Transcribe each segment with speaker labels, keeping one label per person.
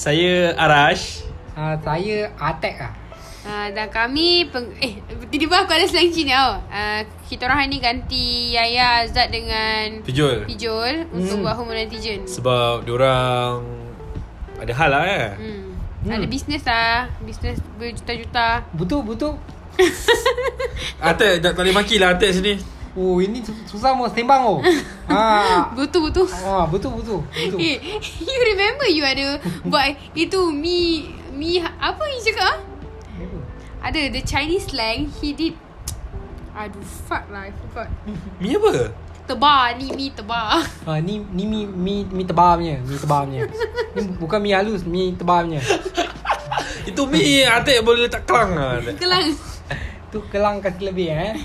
Speaker 1: Saya Arash.
Speaker 2: Uh, saya Atek lah.
Speaker 3: Uh, dan kami peng eh tiba-tiba aku ada slang Cina tau. Uh, kita orang hari ni ganti Yaya Azad dengan
Speaker 1: Pijol.
Speaker 3: Pijol hmm. untuk buat home netizen.
Speaker 1: Sebab diorang ada hal lah eh.
Speaker 3: Hmm.
Speaker 2: Hmm.
Speaker 3: Hmm. Ada bisnes lah. Bisnes berjuta-juta.
Speaker 2: Betul, betul.
Speaker 1: Atek tak tak boleh maki lah Atek sini.
Speaker 2: Oh, ini su- susah mau sembang oh. ha.
Speaker 3: Betul-betul.
Speaker 2: Ah, betul betul. Betul.
Speaker 3: Eh, you remember you ada buat itu mi mi apa you cakap ah? Ada the Chinese slang he did Aduh fuck lah I forgot
Speaker 1: Mi apa?
Speaker 3: Tebar ni mi tebar
Speaker 2: Ha, ni ni mi mi mi tebal punya, mi tebal punya. Ni bukan mi halus, mi tebal punya.
Speaker 1: Itu mi Atek boleh letak kelang lah. Atek.
Speaker 3: Kelang
Speaker 2: Tu kelang kasi lebih eh.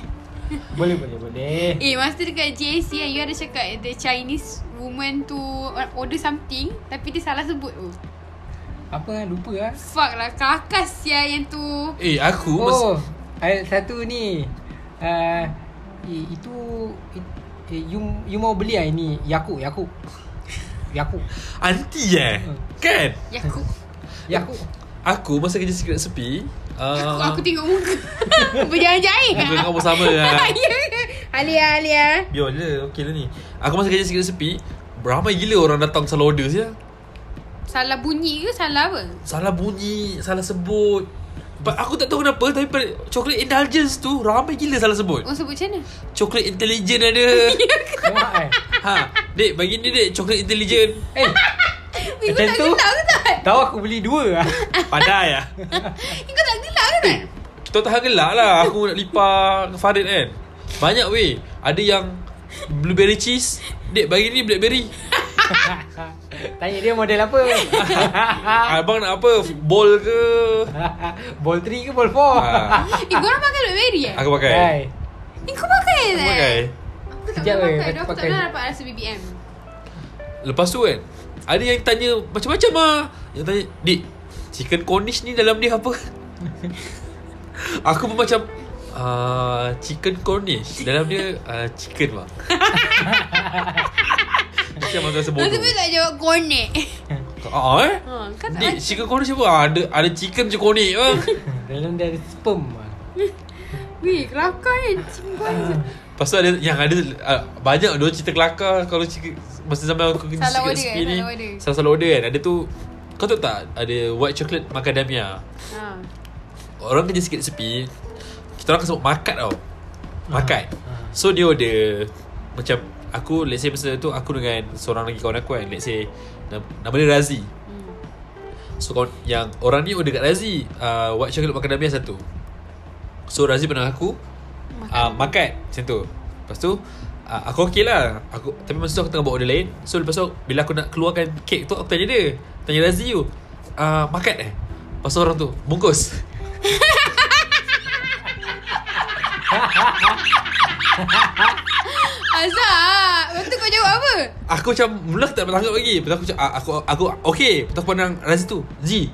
Speaker 2: Boleh boleh boleh.
Speaker 3: Eh masa dekat JAC kan You ada cakap The Chinese woman tu Order something Tapi dia salah sebut tu
Speaker 2: Apa lupa ah.
Speaker 3: Fuck lah Kakas ya yang tu
Speaker 1: Eh aku mas-
Speaker 2: Oh, ada satu ni. Uh, itu it, eh, you you mau beli ah ini Yaku Yaku. Yaku.
Speaker 1: Anti eh.
Speaker 2: Hmm.
Speaker 1: Kan?
Speaker 3: Yaku
Speaker 2: Yaku.
Speaker 1: Aku masa kerja Secret Sepi uh,
Speaker 3: aku tengok muka. Berjaya-jaya.
Speaker 1: Muka kamu sama lah
Speaker 3: Alia Alia.
Speaker 1: Biar je Okay lah ni. Aku masa kerja Secret Sepi. Ramai gila orang datang salah order saya
Speaker 3: Salah bunyi ke salah apa?
Speaker 1: Salah bunyi Salah sebut. But aku tak tahu kenapa Tapi pada Chocolate indulgence tu Ramai gila salah sebut.
Speaker 3: Oh sebut macam mana?
Speaker 1: Chocolate intelligent ada.
Speaker 2: Tengok eh.
Speaker 1: Ha Dek bagi ni dek Chocolate intelligent.
Speaker 2: Eh,
Speaker 3: Kau
Speaker 2: Macam
Speaker 3: tak
Speaker 2: tu?
Speaker 3: ke tak?
Speaker 2: tahu aku beli dua ah.
Speaker 1: Pandai lah
Speaker 3: Kau tak gelak ke tak?
Speaker 1: Kita tahan gelak lah Aku nak lipar Farid kan Banyak weh Ada yang Blueberry cheese Dek bagi ni blackberry
Speaker 2: Tanya dia model apa?
Speaker 1: Abang nak apa Bowl ke
Speaker 2: ball 3 ke ball 4?
Speaker 1: ha,
Speaker 3: Eh korang pakai Blackberry eh?
Speaker 1: Aku pakai
Speaker 2: Hai.
Speaker 3: Eh kau pakai
Speaker 1: Aku
Speaker 3: tak?
Speaker 1: pakai
Speaker 3: Aku tak
Speaker 2: Sekejap weh,
Speaker 3: pakai
Speaker 2: aku
Speaker 3: tak pernah dapat rasa BBM
Speaker 1: Lepas tu kan Ada yang tanya Macam-macam lah Yang tanya Dik Chicken cornish ni dalam dia apa? Aku pun macam uh, Chicken cornish. Dalam dia uh, Chicken bang Macam bodoh.
Speaker 3: Lepas tu tak jawab cornet
Speaker 1: Ah eh?
Speaker 3: Ha, tak
Speaker 1: Dik
Speaker 3: macam
Speaker 1: chicken cornish apa? Ah, Ada ada chicken macam cornish bang
Speaker 2: Dalam dia ada sperm ah.
Speaker 3: Weh kelakar kan Cik cornet
Speaker 1: Lepas tu ada yang ada uh, banyak dua cerita kelakar kalau cerita, masa zaman aku kerja
Speaker 3: Salah order kan,
Speaker 1: ni.
Speaker 3: salah order.
Speaker 1: Salah-salah order kan. Ada tu kau tahu tak ada white chocolate macadamia.
Speaker 3: ha.
Speaker 1: Orang kerja sikit sepi Kita orang sebut makat tau Makat
Speaker 2: Ah, ah.
Speaker 1: So dia order Macam Aku let's say masa tu Aku dengan seorang lagi kawan aku kan Let's say Nama, nama dia Razi
Speaker 3: Hmm.
Speaker 1: So kawan, yang orang ni order kat Razi uh, White chocolate macadamia satu So Razi pernah aku uh, Makan. Macam tu. Lepas tu uh, Aku okey lah. Aku, Tapi masa tu aku tengah buat order lain. So lepas tu Bila aku nak keluarkan kek tu Aku tanya dia. Tanya Razi tu uh, Makan eh? Lepas tu orang tu Bungkus.
Speaker 3: Azhar Lepas tu kau jawab apa?
Speaker 1: Aku macam Mula tak bertangkap lagi. Lepas aku macam ah, Aku aku Okay Lepas aku pandang Razi tu Z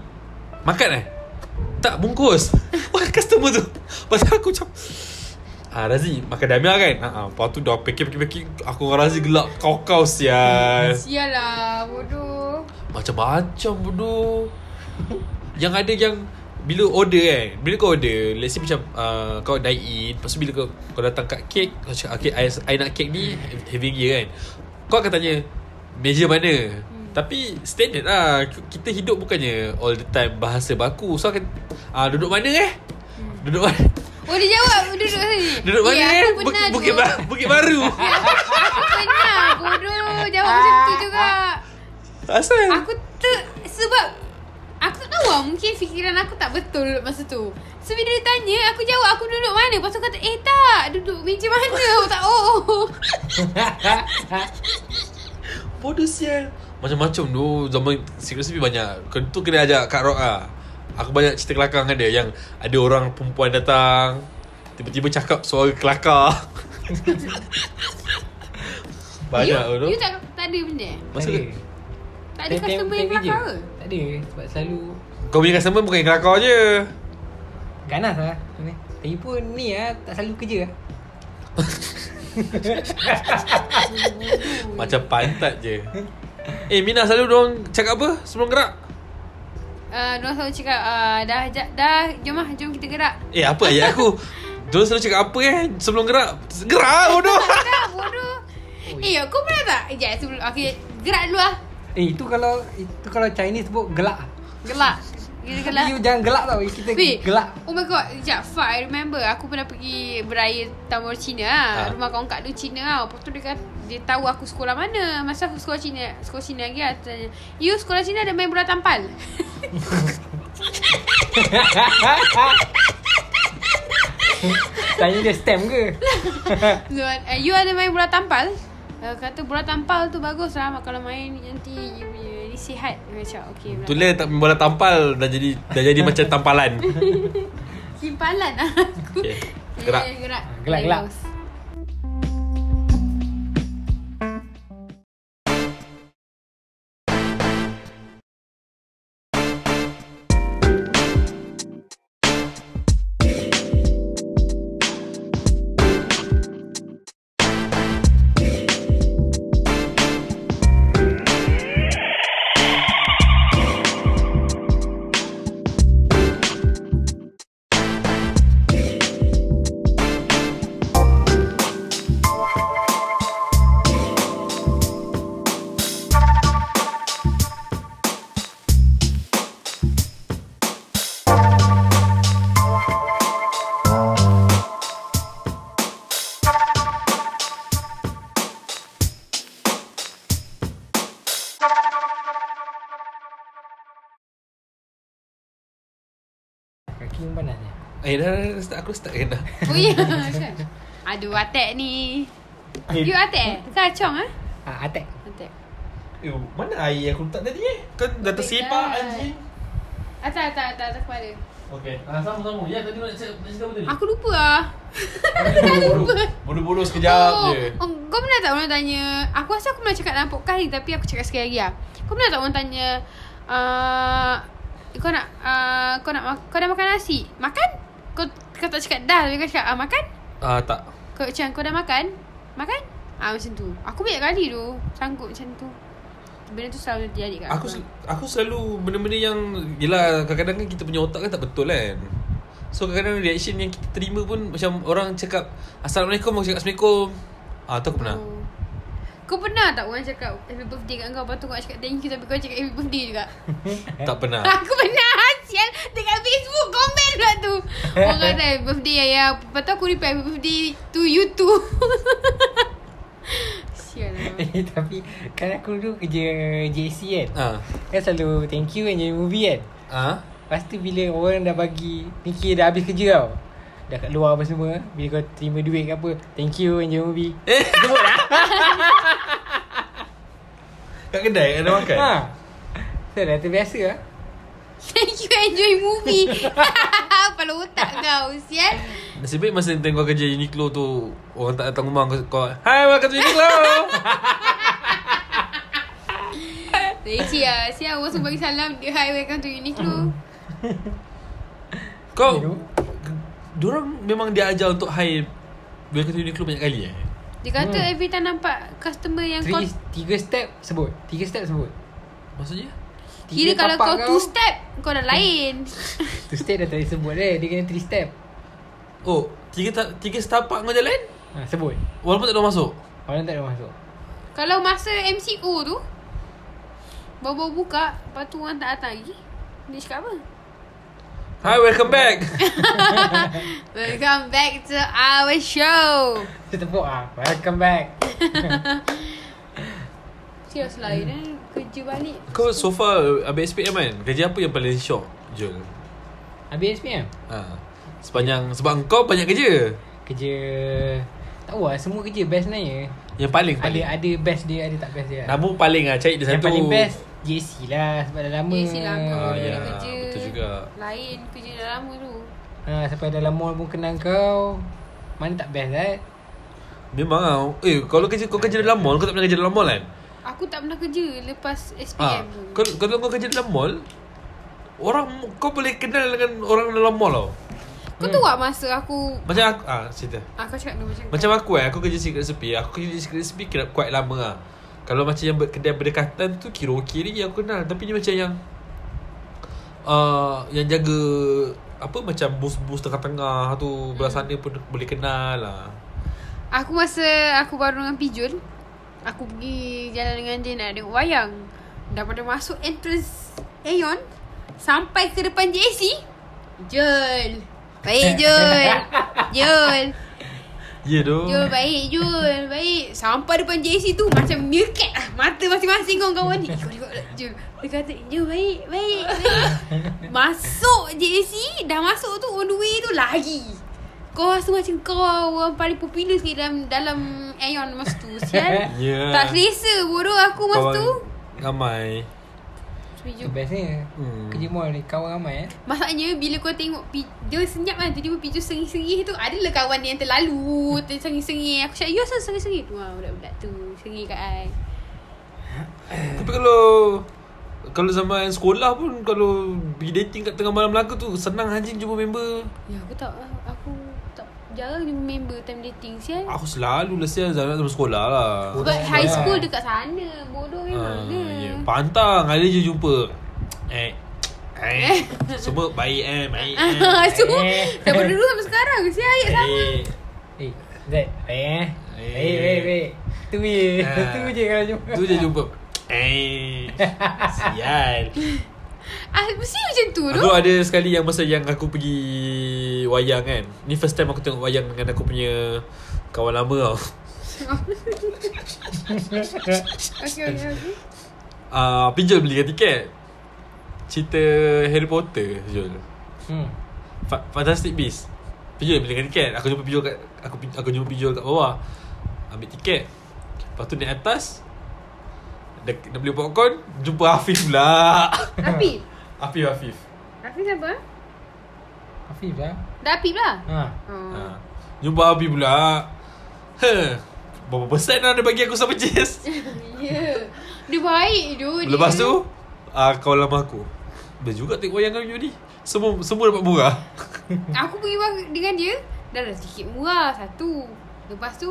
Speaker 1: Makan eh? Tak bungkus. Wah customer tu. Tu aku macam Ah Razi makan damia kan? Ha, ha. Lepas tu dah packing-packing Aku dengan Razi gelap Kau-kau sial.
Speaker 3: Sial lah Bodoh.
Speaker 1: Macam-macam bodoh. Yang ada yang Bila order kan Bila kau order Let's say macam uh, Kau dine in Lepas tu bila kau Kau datang kat kek Kau cakap okay, I, I nak kek ni Having year kan? Kau akan tanya Meja mana? Hmm. Tapi standard lah Kita hidup bukannya All the time Bahasa baku. So akan uh, Duduk mana eh?
Speaker 3: Hmm.
Speaker 1: Duduk mana
Speaker 3: Dia jawab. Duduk sini.
Speaker 1: Duduk mana
Speaker 3: eh,
Speaker 1: eh
Speaker 3: Aku pernah
Speaker 1: Buk- Bukit, ba- Bukit Baru.
Speaker 3: Aku pernah. Bodoh Jawab macam tu juga.
Speaker 1: Asal?
Speaker 3: Aku ter Sebab Aku tak tahu lah Mungkin fikiran aku tak betul Masa tu. So bila dia tanya Aku jawab aku duduk mana? Lepas tu kata Eh tak. Duduk meja mana? Aku tak oh
Speaker 1: Bodoh sial. Macam-macam tu. Zaman Secret Recipe banyak. Kau tu kena ajak Kak Rock lah Aku banyak cerita kelakar dengan dia Yang ada orang perempuan datang Tiba-tiba cakap suara kelakar. Banyak tu.
Speaker 3: you, you tak, tak ada benda?
Speaker 1: Masa
Speaker 2: Tak ada.
Speaker 3: Tak ada
Speaker 2: Time-
Speaker 3: customer yang kelakar ke?
Speaker 2: Tak ada Sebab selalu
Speaker 1: Kau punya customer bukan yang kelakar je.
Speaker 2: Ganas lah. Lagi pun ni lah Tak selalu kerja lah
Speaker 1: Macam pantat je. Eh Mina selalu dorang cakap apa? Sebelum gerak
Speaker 3: uh, Diorang selalu cakap uh, dah, dah, dah Jom lah Jom kita gerak.
Speaker 1: Eh apa ayat aku Diorang selalu cakap apa eh? Sebelum gerak Gerak bodoh.
Speaker 3: Tak bodoh. Eh kau pernah tak? Sekejap sebelum Okay Gerak dulu lah.
Speaker 2: Eh itu kalau Itu kalau Chinese sebut gelak.
Speaker 3: Gelak. Kita gelak.
Speaker 2: You jangan gelak tau Kita
Speaker 3: Weh,
Speaker 2: gelak.
Speaker 3: Oh my god Sekejap Fuck I remember Aku pernah pergi Beraya Tahun baru Cina lah
Speaker 1: Ha.
Speaker 3: Rumah kawan kak tu Cina lah Lepas tu dia kata Dia tahu aku sekolah mana. Masa aku sekolah Cina Sekolah Cina lagi lah Tanya You sekolah Cina ada main bola tampal?
Speaker 2: Tanya dia stem ke?
Speaker 3: So, uh, You ada main bola tampal? Uh, Kata bola tampal tu bagus lah Kalau main nanti You punya Ni sihat. Macam okay bola
Speaker 1: Tulis tak bola tampal Dah jadi Dah jadi macam tampalan.
Speaker 3: Simpalan lah aku.
Speaker 1: Okay. Gerak.
Speaker 3: Ya, Gerak.
Speaker 2: Gelak,
Speaker 1: Eh dah, dah, dah start, Aku start kan dah.
Speaker 3: Oh ya kan? Aduh atek ni. You atek? Kau acong ah?
Speaker 2: Ah, attack
Speaker 3: Atek.
Speaker 1: Eh mana air aku letak tadi eh? Kan dah tersepak anjing.
Speaker 3: Atas atas atas atas kepala
Speaker 1: Okay ah, Sama-sama. Ya tadi nak cakap, nak cakap apa tadi?
Speaker 3: Aku lupa lah
Speaker 1: Bodoh Bodoh-bodoh sekejap
Speaker 3: oh,
Speaker 1: je.
Speaker 3: oh, Kau pernah tak orang tanya? Aku rasa aku pernah cakap dalam podcast ni Tapi aku cakap sekali lagi lah Kau pernah tak orang tanya uh, Kau nak uh, Kau nak Kau dah makan nasi? Makan Kau, kau tak cakap dah Tapi kau cakap ah, Makan?
Speaker 1: Ah tak.
Speaker 3: Kau macam kau dah makan? Makan? Ah macam tu. Aku banyak kali tu Sanggup macam tu. Benda tu selalu terjadi kat
Speaker 1: Aku sel- aku selalu benda-benda yang Yelah kadang-kadang kan kita punya otak kan tak betul kan. So kadang-kadang reaction yang kita terima pun Macam orang cakap Assalamualaikum Aku cakap Assalamualaikum. Ah tu aku pernah.
Speaker 3: Oh. Kau pernah tak orang cakap Happy birthday kat kau? Lepas tu kau nak cakap thank you Tapi kau cakap happy birthday juga.
Speaker 1: Tak pernah.
Speaker 3: Aku pernah Sial. Dekat Facebook Komen pula tu. Orang kata happy birthday ayah. Lepas tu aku reply happy birthday To you too. Sial lah.
Speaker 2: Eh tapi Kan aku dulu kerja JC kan?
Speaker 1: Ah,
Speaker 2: Kan selalu Thank you enjoy movie kan?
Speaker 1: Ah,
Speaker 2: Lepas tu bila orang dah bagi Ni kira dah habis kerja tau Dah kat luar apa semua Bila kau terima duit ke apa Thank you enjoy movie.
Speaker 1: Eh. Kat kedai ada makan?
Speaker 2: Ha. So dah terbiasa lah.
Speaker 3: Thank you enjoy movie. Kepala otak kau Sial.
Speaker 1: Nasib baik masa time kau kerja Uniqlo tu Orang tak datang rumah kau, kau Hai welcome to Uniqlo?
Speaker 3: Leceh lah Sial orang semua bagi salam hi welcome to Uniqlo.
Speaker 1: Kau
Speaker 2: Minum.
Speaker 1: Diorang memang dia ajar untuk hi Welcome to Uniqlo banyak kali eh?
Speaker 3: Dia kata
Speaker 2: Hmm.
Speaker 3: every time nampak Customer yang kau
Speaker 2: Three, Tiga step sebut. Tiga step sebut.
Speaker 1: Maksudnya?
Speaker 3: Kira kalau
Speaker 2: tapak
Speaker 3: kau two step Kau dah lain.
Speaker 2: Two step dah tadi sebut eh? Dia kena three step.
Speaker 1: Oh Tiga ta- tiga setapak kau jalan?
Speaker 2: Ha, Sebut.
Speaker 1: Walaupun tak ada masuk?
Speaker 2: Orang tak ada masuk.
Speaker 3: Kalau masa MCO tu Baru-baru buka Lepas tu orang tak datang lagi. Dia cakap apa
Speaker 1: Hi welcome back.
Speaker 3: Welcome back to our show.
Speaker 2: Kita tepuk ah. Welcome back.
Speaker 3: Serius lain eh. Kerja balik.
Speaker 1: Kau so far Habis SPM kan? Kerja apa yang paling shock Jul
Speaker 2: Habis SPM
Speaker 1: ha. Sepanjang Sebab kau banyak kerja.
Speaker 2: Kerja Tak tahu lah Semua kerja best sebenarnya.
Speaker 1: Yang paling
Speaker 2: Ada
Speaker 1: paling.
Speaker 2: Ada best dia Ada tak best dia.
Speaker 1: Namun paling lah Cari dia
Speaker 2: Yang
Speaker 1: satu.
Speaker 2: paling best JC lah Sebab dah lama.
Speaker 3: Si lama
Speaker 1: Ah, ya,
Speaker 3: kerja
Speaker 1: betul juga.
Speaker 3: Lain kerja dah lama tu.
Speaker 2: Ha, Sampai dalam mall pun kenal kau. Mana tak best kan
Speaker 1: Memang lah. Eh kalau kerja kau kerja dalam mall Kau tak pernah kerja dalam mall kan?
Speaker 3: Aku tak pernah kerja Lepas
Speaker 1: ha.
Speaker 3: SPM tu.
Speaker 1: kalau, kalau kau kerja dalam mall Orang Kau boleh kenal dengan Orang dalam mall tau.
Speaker 3: Kau tahu tak masa aku
Speaker 1: Macam aku ah, Cerita.
Speaker 3: Aku cakap dulu macam
Speaker 1: Macam aku eh Aku kerja secret recipe. Aku kerja secret recipe Kira quite lama lah Kalau macam yang Kedai berdekatan tu Kira okey lagi aku kenal. Tapi dia macam yang uh, Yang jaga Apa macam bus-bus tengah-tengah tu. Belah sana pun boleh kenal lah.
Speaker 3: Aku masa aku baru dengan Pijul Aku pergi jalan dengan dia nak tengok wayang. Daripada masuk entrance Aeon Sampai ke depan JC Jul Baik Jul Jul
Speaker 1: Ya tu
Speaker 3: Jul baik Jul Baik. Sampai depan JC tu Macam meerkat lah Mata masing-masing kawan-kawan ni. Kau tengok lah, Jul Dia kata Jul baik Baik, baik. Masuk JC Dah masuk tu On the way tu Lari Kau rasa macam kau Orang paling popular sikit Dalam Dalam Aeon masa tu. Sial.
Speaker 1: Ya.
Speaker 3: Tak selesa bodoh aku masa
Speaker 1: Kawan
Speaker 3: tu.
Speaker 1: Ramai
Speaker 2: Tu
Speaker 3: Setuju.
Speaker 2: bestnya
Speaker 1: Hmm.
Speaker 2: Kerja mall ni Kawan ramai eh?
Speaker 3: Masalahnya bila kau tengok pi- Dia senyap kan Tiba-tiba Piju sengih-sengih tu Adalah kawan dia yang terlalu Tersengih-sengih Aku cakap You asal sengih-sengih. Wah budak-budak tu Sengih kat I.
Speaker 1: Tapi kalau Kalau zaman sekolah pun Kalau pergi dating kat tengah malam Melaka tu Senang anjing jumpa member.
Speaker 3: Ya aku tak Aku Jarang jumpa member time dating Sial.
Speaker 1: Aku selalu lah sial zaman, zaman sekolah lah.
Speaker 3: Sebab high
Speaker 2: lah.
Speaker 3: school dekat sana Bodoh
Speaker 1: Ah,
Speaker 3: memang dia
Speaker 1: ya. Pantang ada je jumpa. Eh Eh Semua baik eh Baik eh
Speaker 3: Semua
Speaker 2: Eh.
Speaker 3: Daripada dulu sampai sekarang Sial ayat sama.
Speaker 1: Eh.
Speaker 2: Eh Baik eh.
Speaker 1: Eh.
Speaker 2: Baik baik baik. Tu je.
Speaker 1: Ah.
Speaker 2: Tu je kalau jumpa.
Speaker 1: Tu je jumpa. Eh Sial
Speaker 3: ah, Mesti macam tu tu
Speaker 1: Aku ada sekali yang masa yang aku pergi wayang kan. Ni first time aku tengok wayang dengan aku punya kawan lama tau.
Speaker 3: Okay okay okay
Speaker 1: uh, Pinjol belikan tiket. Cerita Harry Potter Pinjol
Speaker 2: Hmm.
Speaker 1: Fa- Fantastic Beasts. Pinjol belikan tiket. Aku jumpa Pinjol kat Aku, aku jumpa Pinjol kat bawah. Ambil tiket. Lepas tu naik atas Nak, nak beli popcorn Jumpa Hafiz pula.
Speaker 3: Apip
Speaker 1: Hafiz Hafiz
Speaker 3: Apip siapa?
Speaker 2: Hafif lah.
Speaker 3: Dah Apip lah?
Speaker 2: Ha.
Speaker 3: Oh.
Speaker 1: ha. Jumpa Hafiz pula. Huh Berapa persen lah dia bagi aku sama Jess
Speaker 3: Ya. Dia baik tu dia.
Speaker 1: Lepas tu uh, Kawan lama aku. Best juga tengok wayang kami ni. Semua semua dapat murah.
Speaker 3: Aku pergi dengan dia. Dah dah sikit murah Satu. Lepas tu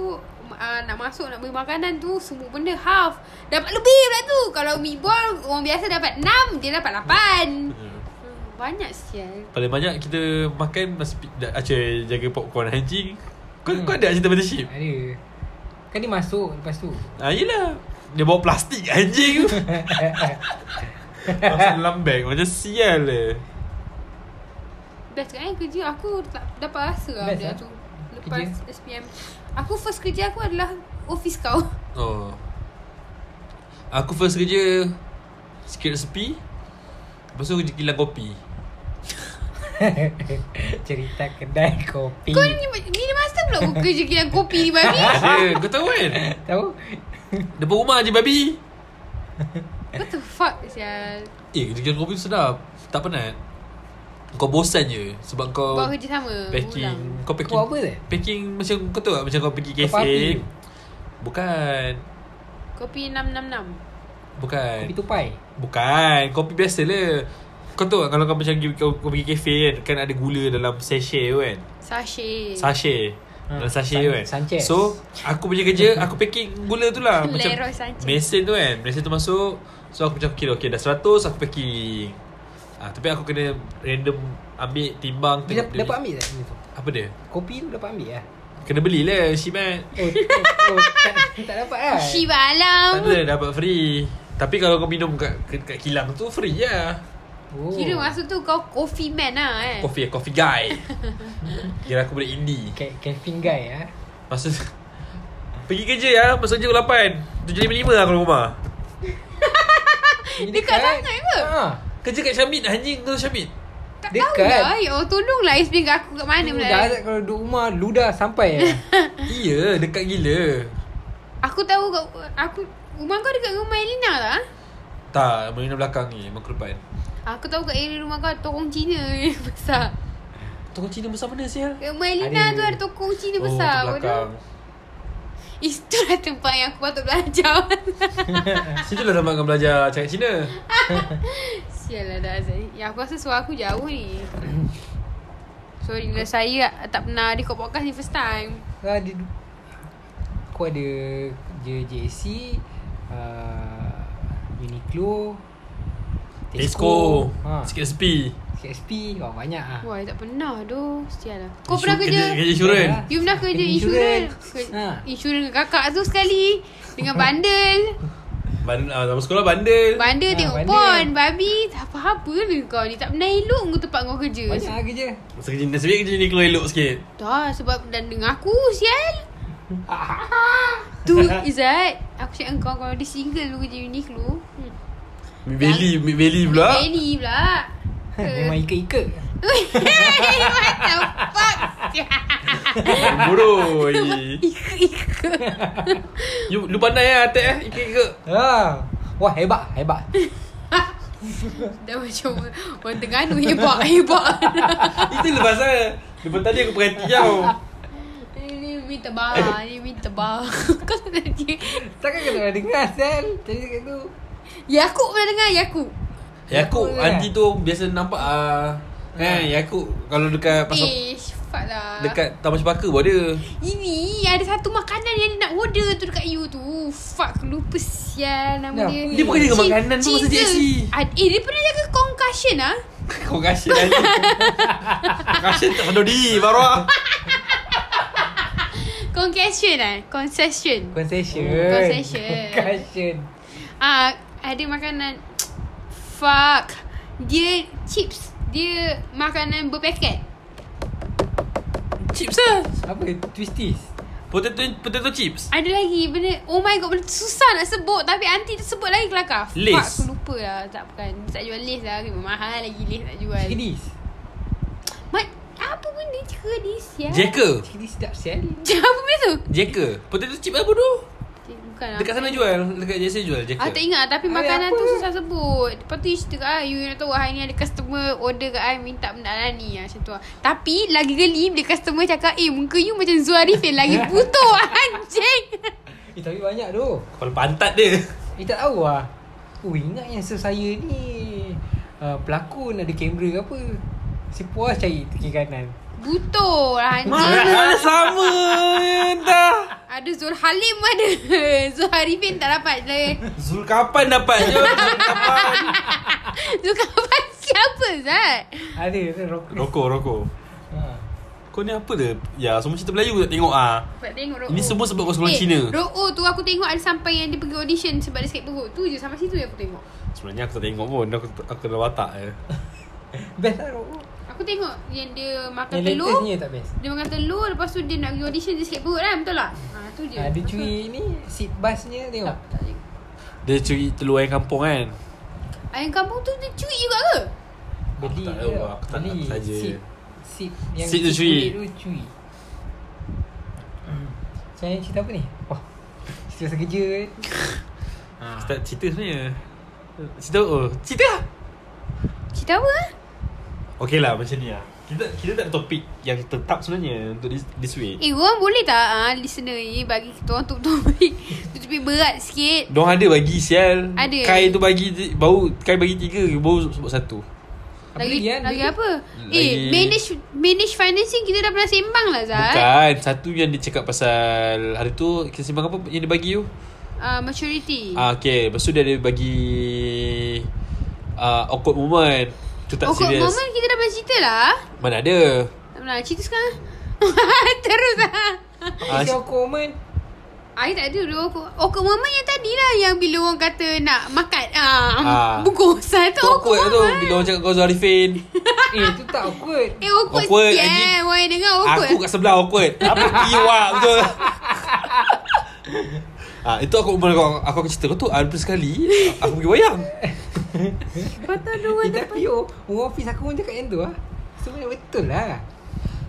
Speaker 3: uh, Nak masuk Nak beli makanan tu Semua benda half. Dapat lebih pula tu. Kalau meatball Orang biasa dapat 6 Dia dapat 8 hmm, Banyak sial.
Speaker 1: Paling banyak kita makan da- Aceh jaga popcorn. Anjing Kau,
Speaker 2: Hmm.
Speaker 1: kau ada cerita battleship?
Speaker 2: Ada. Kan dia masuk Lepas tu.
Speaker 1: Ah, yelah. Dia bawa plastik anjing Masuk dalam bag Macam sial le
Speaker 3: Best kan kerja Aku tak dapat rasa lah
Speaker 2: Best
Speaker 3: benda
Speaker 2: lah.
Speaker 3: tu. Lepas
Speaker 2: Kerja.
Speaker 3: SPM Aku first kerja aku adalah Office kau.
Speaker 1: Oh. Aku first kerja Sikit sepi Lepas tu kerja kilang kopi.
Speaker 2: Cerita kedai kopi.
Speaker 3: Kau ni Bila masa pula kau kerja kilang kopi ni babi?
Speaker 1: Eh, Kau tahu kan?
Speaker 2: Tahu.
Speaker 1: Depan rumah je babi.
Speaker 3: What the fuck sial?
Speaker 1: Eh kerja kilang kopi tu sedap. Tak penat Kau bosan je Sebab kau
Speaker 3: Buat kerja sama
Speaker 1: Packing.
Speaker 3: ulang.
Speaker 1: Kau packing.
Speaker 2: Kau apa tu?
Speaker 1: Packing macam Kau tahu tak? Macam kau pergi kafe? Bukan.
Speaker 3: Kopi 666
Speaker 1: Bukan.
Speaker 2: Kopi tupai?
Speaker 1: Bukan. Kopi biasa lah Kau tahu tak Kalau kau macam pergi- kau, kau pergi kafe kan Kan ada gula dalam sachet tu kan?
Speaker 3: Sachet.
Speaker 1: Sachet.
Speaker 2: Ha,
Speaker 1: Dalam sachet
Speaker 2: San-
Speaker 1: tu kan?
Speaker 2: Sanchez.
Speaker 1: So Aku punya kerja Aku packing gula tu lah. Macam. Mesin tu kan? Mesin tu masuk. So aku macam kira Okay dah 100 Aku packing ah, Tapi aku kena Random Ambil timbang
Speaker 2: Dia
Speaker 1: tengok
Speaker 2: dapat ambil tak benda tu?
Speaker 1: Apa dia?
Speaker 2: Kopi tu dapat ambil lah
Speaker 1: Kena belilah Shipment
Speaker 2: Oh, oh, oh tak, tak dapat lah
Speaker 3: Shiba
Speaker 1: Tak
Speaker 3: alam
Speaker 1: ada dapat free. Tapi kalau kau minum kat, kat, kat kilang tu Free je.
Speaker 2: Oh.
Speaker 3: Kira masa tu kau coffee man lah eh?
Speaker 1: Coffee Coffee guy. Kira aku boleh indie.
Speaker 2: Ca- Caffeine guy lah
Speaker 1: Masa Pergi kerja ya? Masa kerja pukul 8 7.55 lah kalau rumah.
Speaker 2: Ini
Speaker 3: Dekat sangat ke?
Speaker 2: Ha.
Speaker 1: Kerja kat Syamit Anjing tu Syamit.
Speaker 3: Tak
Speaker 2: Dekat.
Speaker 3: tahu lah Ya tolonglah explain kat aku kat mana pula
Speaker 2: dah ada kalau duduk rumah Ludah sampai lah
Speaker 1: Iya Dekat gila.
Speaker 3: Aku tahu kat Aku Rumah kau dekat rumah Elina tak?
Speaker 1: Tak Marina belakang ni Mak depan
Speaker 3: Aku tahu kat area rumah kau Tokong Cina yang besar.
Speaker 1: Tokong Cina besar mana sial
Speaker 3: Kat rumah Elina
Speaker 2: Ada.
Speaker 3: tu ada tokong Cina
Speaker 1: Oh
Speaker 3: besar
Speaker 1: tu belakang.
Speaker 3: Itulah tempat yang aku patut belajar.
Speaker 1: Situ lah tempat kau belajar Cakap Cina
Speaker 3: Sial lah dah Azai Ya aku rasa suara aku jauh ni Sorry lah saya tak pernah record podcast ni first time
Speaker 2: Kau ada Kau ada Kerja JC uh, Uniqlo
Speaker 1: Tesco
Speaker 2: ha.
Speaker 1: Sikit sepi
Speaker 2: CSP Wah banyak ah.
Speaker 3: Wah, tak pernah doh. Sial lah. Kau
Speaker 1: Insu-
Speaker 3: pernah kerja?
Speaker 1: Kerja, insurans.
Speaker 3: You pernah kerja insurans?
Speaker 2: insurans. Ha.
Speaker 3: Insurans dengan kakak tu sekali. Dengan bandel.
Speaker 1: Bandel, ah, Zaman sekolah bandel
Speaker 3: Bandel
Speaker 2: Ha,
Speaker 3: tengok
Speaker 2: bandel.
Speaker 3: pon. Babi. Apa-apa ni kau ni. Tak pernah elok kau tempat kau kerja.
Speaker 2: Banyak ah kerja
Speaker 1: Masa kerja Nasib kerja ni keluar elok sikit
Speaker 3: Dah sebab dan dengan aku sial. tu Izzat. Aku cakap engkau kalau dia single lu kerja Uniqlo. Hmm.
Speaker 1: Mid Valley Mid Valley pula
Speaker 3: Belly pula.
Speaker 2: Memang ikat-ikat
Speaker 3: What the fuck?
Speaker 1: Ye.
Speaker 3: Ika-ika.
Speaker 1: You, lu pandai lah Atek eh Ikut-ikut
Speaker 2: ha. Wah hebat Hebat
Speaker 3: Dah macam orang Terengganu hebat hebat.
Speaker 1: Itu lepas lah Lepas tadi aku perhati tau
Speaker 3: Ni minta bar, ni minta bar. Kau tak tadi.
Speaker 2: Takkan kau tak dengar Sel Tadi cakap tu
Speaker 3: Yakub pernah dengar Yakub.
Speaker 1: Yakub Aunty tu Biasa nampak ah Kan Yakub Kalau dekat pasal
Speaker 3: Eh, fuck lah.
Speaker 1: Dekat Taman Cepaka pun ada
Speaker 3: Ini ada satu makanan yang dia nak order tu dekat you tu. Fuck, lupa sial nama
Speaker 2: Dah,
Speaker 3: dia.
Speaker 1: dia bukan jaga
Speaker 3: Cheese-
Speaker 1: makanan tu masa JC.
Speaker 3: Ad- Eh, dia pernah jaga concussion ah.
Speaker 1: Kau kasih lagi Kasih tak penuh diri Baru ah
Speaker 3: Concussion ah, concession.
Speaker 2: Concession
Speaker 3: Concession.
Speaker 2: Concession
Speaker 3: Ah, ada makanan fuck. Dia chips. Dia makanan berpaket.
Speaker 1: Chips lah.
Speaker 2: Apa Twisties?
Speaker 1: Potato potato chips.
Speaker 3: Ada lagi benda Oh my god benda susah nak sebut. Tapi aunty tu sebut lagi kelakar.
Speaker 1: Lace.
Speaker 3: Fuck aku lupa lah. Tak bukan. Tak jual lace lah. Memang mahal lagi lace nak jual.
Speaker 2: Chickies
Speaker 3: Mat, Apa benda chickies ya?
Speaker 1: Jacker.
Speaker 2: Chickies sedap Sel
Speaker 3: Apa benda tu?
Speaker 1: Jacker. Potato chip apa tu
Speaker 3: Bukan lah
Speaker 1: Dekat sana jual Dekat JC jual Jacker
Speaker 3: Ah tak ingat Tapi
Speaker 2: Ada
Speaker 3: makanan
Speaker 2: apa?
Speaker 3: tu susah sebut. Lepas tu cerita kat I You nak tahu hari ni ada customer Order kat I Minta benda lah ni. Lah, Macam tu lah. Tapi lagi geli Bila customer cakap Eh muka you macam Zuarifin Lagi butuh Anjing.
Speaker 2: Eh tapi banyak tu.
Speaker 1: Kepala pantat dia.
Speaker 2: Eh tak tahu lah. Oh ingat yang so saya ni. Uh, Pelakon ada kamera ke apa. Si puas cari kiri kanan
Speaker 3: Butuh lah anjing.
Speaker 1: Mana sama Entah.
Speaker 3: Ada Zul Halim ada Zul Harifin tak dapat le.
Speaker 1: Zul kapan dapat je. Zul kapan
Speaker 3: Zul kapan siapa Zat?
Speaker 2: Ada tu rokok.
Speaker 1: Rokok rokok.
Speaker 2: Ha.
Speaker 1: Kau ni apa dia? Ya semua cerita Melayu tak tengok ah.
Speaker 3: Buat tengok Ro'o
Speaker 1: Ini semua sebab kau sekolah Cina.
Speaker 3: Ro'o tu aku tengok ada sampai yang dia pergi audition Sebab dia sakit perut. Tu je sampai situ je aku tengok.
Speaker 1: Sebenarnya aku tak tengok pun. Aku, aku kena watak je.
Speaker 2: Best lah rokok
Speaker 3: Aku tengok yang dia makan
Speaker 2: Yang
Speaker 3: telur
Speaker 2: latestnya tak best
Speaker 3: Dia makan telur Lepas tu dia nak pergi audition Dia sakit perut kan Betul tak? Ha, tu je
Speaker 2: ha, Dia
Speaker 3: Lepas tu-
Speaker 2: curi ni Seat busnya tengok
Speaker 3: Tak, tak tengok
Speaker 1: Dia curi telur ayam kampung kan
Speaker 3: Ayam kampung tu dia curi juga ke?
Speaker 2: Beli
Speaker 1: tak
Speaker 2: je.
Speaker 1: tahu aku tak
Speaker 2: Beli
Speaker 1: nak saja.
Speaker 2: Seat Seat Yang
Speaker 1: Seat tu curi.
Speaker 2: kulit tu curi Saya cerita apa ni? Oh Cerita pasal kerja kan ha.
Speaker 1: Start cerita sebenarnya Cerita oh Cerita lah
Speaker 3: Cerita apa? Ah?
Speaker 1: Okay lah macam ni lah kita, kita tak ada topik yang tetap sebenarnya Untuk this, this week
Speaker 3: Eh korang boleh tak ah, Listener ni Bagi kita orang tu topik Tu topik berat sikit
Speaker 1: Diorang ada bagi sial
Speaker 3: Ada.
Speaker 1: Kai tu bagi Baru Kai bagi tiga Baru sebut satu
Speaker 2: Apa
Speaker 3: Lagi,
Speaker 2: lagi, kan?
Speaker 3: lagi apa?
Speaker 1: Lagi-
Speaker 3: Eh, manage manage financing kita dah pernah sembang lah Zat.
Speaker 1: Bukan Satu yang dia cakap pasal Hari tu Kita sembang apa Yang dia bagi you
Speaker 3: Uh, maturity.
Speaker 1: Ah okay Lepas tu dia ada bagi uh, Awkward moment Tu tak
Speaker 3: Awkward
Speaker 1: serius
Speaker 3: moment kita dah pernah cerita lah.
Speaker 1: Mana ada?
Speaker 3: Tak pernah. Cerita sekarang. Terus lah.
Speaker 1: Ah,
Speaker 2: Isi komen
Speaker 3: I tak ada dulu. Awkward, awkward moment yang tadi lah Yang bila orang kata nak makan ah,
Speaker 1: Ah.
Speaker 3: Bungkus. Satu
Speaker 1: Tu awkward tu.
Speaker 3: moment
Speaker 1: Bila orang cakap kau Zarifin.
Speaker 2: Eh tu tak awkward.
Speaker 3: Eh awkward,
Speaker 1: Awkward,
Speaker 3: awkward sial Why dengar awkward.
Speaker 1: Aku kat sebelah awkward. Apa kiwak betul Ah, itu aku aku, aku akan cerita. Kau tu ada sekali Aku pergi wayang.
Speaker 3: Kau tahu dua
Speaker 2: Eh tapi oh Orang office aku pun cakap yang tu lah Sebenarnya betul lah.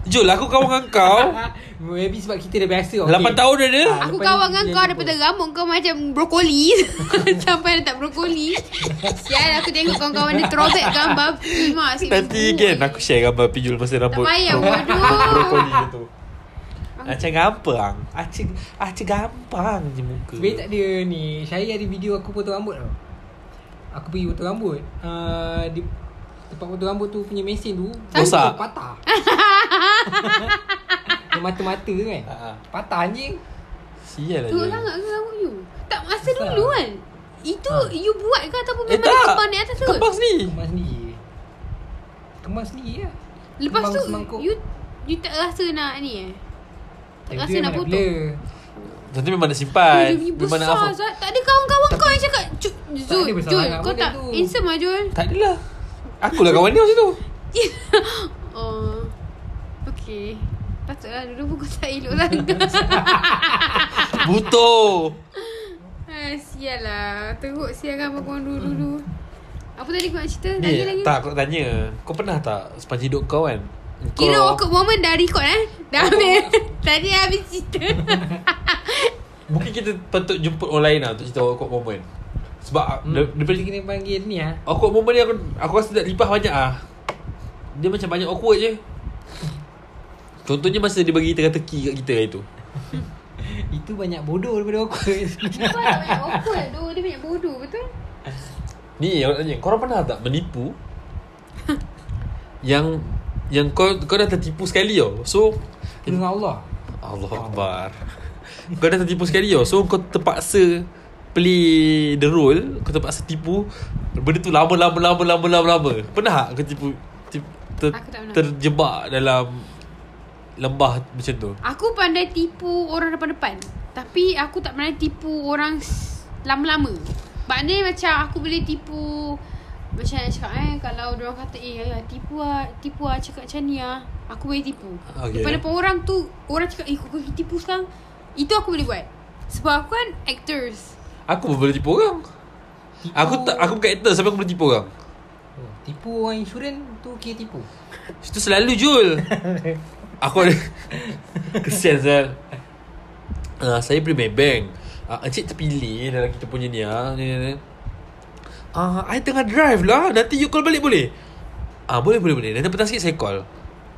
Speaker 1: Jul aku kawan dengan kau.
Speaker 2: Maybe sebab kita dah biasa
Speaker 1: 8 tahun dah dia.
Speaker 2: Ah,
Speaker 3: Aku kawan dengan kau daripada rambut kau macam brokoli. Sampai letak brokoli. Sial aku tengok kawan-kawan dia throwback gambar. Mak
Speaker 1: Nanti kan aku share gambar Pijul masa rambut.
Speaker 3: Payah, waduh.
Speaker 1: Brokoli dia tu Macam gampang Acik Acik gampang je muka
Speaker 2: Sebenarnya tak ada ni Saya ada video aku potong rambut tau Aku pergi potong rambut uh, di, Tempat potong rambut tu punya mesin tu
Speaker 1: Rosak.
Speaker 2: tu Patah mata-mata kan
Speaker 1: ah.
Speaker 2: Patah anjing
Speaker 1: Sial lah Jul
Speaker 3: sangat ke rambut you? Tak masa
Speaker 2: Besar.
Speaker 3: dulu kan? Itu
Speaker 2: Ha.
Speaker 3: you buat ke Ataupun
Speaker 1: Eh
Speaker 3: memang
Speaker 1: tak
Speaker 3: kembang di atas tu
Speaker 1: Kembang sendiri
Speaker 2: Kembang sendiri Kembang sendiri lah
Speaker 3: Lepas
Speaker 2: Kembang
Speaker 3: tu
Speaker 2: semangkuk.
Speaker 3: You You tak rasa nak ni eh Tak rasa
Speaker 2: tu
Speaker 3: nak potong.
Speaker 1: Nanti memang nak simpan.
Speaker 3: Dia
Speaker 1: Memang nak
Speaker 3: besar
Speaker 1: hafal
Speaker 3: Zat. Tak ada kawan-kawan kau yang cakap "Cu- Zul
Speaker 2: sangat
Speaker 3: Kau tak
Speaker 2: tu."
Speaker 3: Handsome lah Jul.
Speaker 1: Tak adalah. Aku lah kawan dia masa tu.
Speaker 3: Oh. Okay Patutlah dulu pun kau tak elok sangat
Speaker 1: Butuh
Speaker 3: ah, Sial lah Teruk sial kan Abang korang dulu-dulu Apa tadi kau nak cerita?
Speaker 1: Ni
Speaker 3: Lagi-lagi
Speaker 1: tak aku nak tanya. Kau pernah tak Sepanjang hidup kau kan
Speaker 3: Kira awkward moment dah record eh? Dah habis Tadi habis cerita.
Speaker 1: Mungkin kita patut jemput orang lain lah Untuk cerita awkward moment. Sebab
Speaker 2: Hmm.
Speaker 1: daripada
Speaker 2: Kita kena panggil ni lah
Speaker 1: Awkward moment ni aku Aku rasa tak lipah banyak ah. Dia macam banyak awkward je. Contohnya masa dia bagi teka-teki kat kita hari tu.
Speaker 2: Itu banyak bodoh daripada
Speaker 3: Kau tak banyak awkward tu. Dia banyak bodoh betul?
Speaker 1: Ni aku nak tanya Korang pernah tak menipu? Yang Yang kau kau dah tertipu sekali tau So
Speaker 2: Dengan Allah.
Speaker 1: Allah Akbar. Kau dah tertipu sekali tau So kau terpaksa Play the role. Kau terpaksa tipu. Benda tu lama lama lama lama lama lama. Pernah tak kau tipu, tipu ter. Terjebak dalam Lembah macam tu?
Speaker 3: Aku pandai tipu orang depan-depan. Tapi aku tak pandai tipu orang lama-lama. Maknanya macam aku boleh tipu Macam nak cakap eh Kalau orang kata eh ayah, tipu lah Tipu lah cakap macam ni lah Aku boleh tipu.
Speaker 1: Okay.
Speaker 3: Depan-depan orang tu Orang cakap eh kau pergi tipu sekarang? Itu aku boleh buat. Sebab aku kan actors.
Speaker 1: Aku pun boleh tipu orang.
Speaker 2: Tipu-
Speaker 1: Aku tak aku bukan actor Sampai aku boleh tipu orang.
Speaker 2: Oh, Tipu orang insurans tu kira tipu?
Speaker 1: Itu selalu Jul. Aku ada Kesian Zal. Uh, Saya beli Maybank uh, Encik terpilih Dalam kita punya ni ah, ni, ni, ni. Ah, I tengah drive lah. Nanti you call balik boleh? Ah, Boleh boleh boleh. Nanti petang sikit saya call.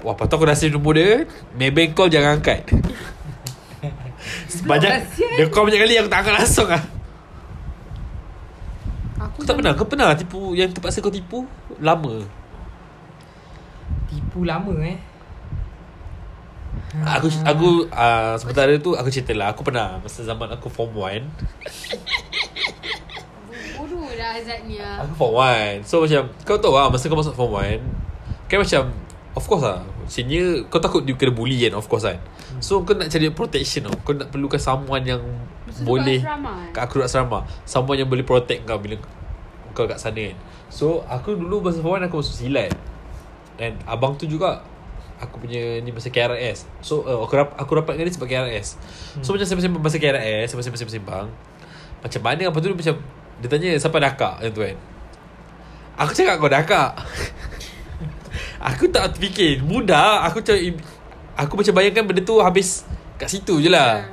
Speaker 1: Wah patut aku dah save nombor dia. Maybank call jangan angkat. Banyak
Speaker 2: kasihan.
Speaker 1: Dia call banyak kali Aku tak angkat langsung lah.
Speaker 3: Aku
Speaker 1: tak pernah Kau pernah tipu Yang terpaksa kau tipu? Lama.
Speaker 2: Tipu lama eh.
Speaker 1: Aku aku uh, sementara tu aku cerita lah aku pernah masa zaman aku form 1
Speaker 3: Dah Azad ni lah.
Speaker 1: Aku form 1 so macam kau tahu lah masa kau masuk form 1 kan macam of course lah. Senior kau takut dia kena bully kan of course kan. So kau nak cari protection tau. Kau nak perlukan someone yang
Speaker 3: tu
Speaker 1: boleh
Speaker 3: kat eh?
Speaker 1: aku kat asrama. Someone yang boleh protect kau bila kau kat sana kan. So aku dulu masa form 1 aku masuk silat. And abang tu juga aku punya ni masa KRS so uh, aku rap, aku rapat dengan dia sebab KRS so macam sembang-sembang masa KRS sembang-sembang. Macam mana apa tu dia macam dia tanya siapa dakak macam tu kan. Aku cakap kau dakak aku tak terfikir mudah aku macam aku macam bayangkan benda tu habis kat situ je lah.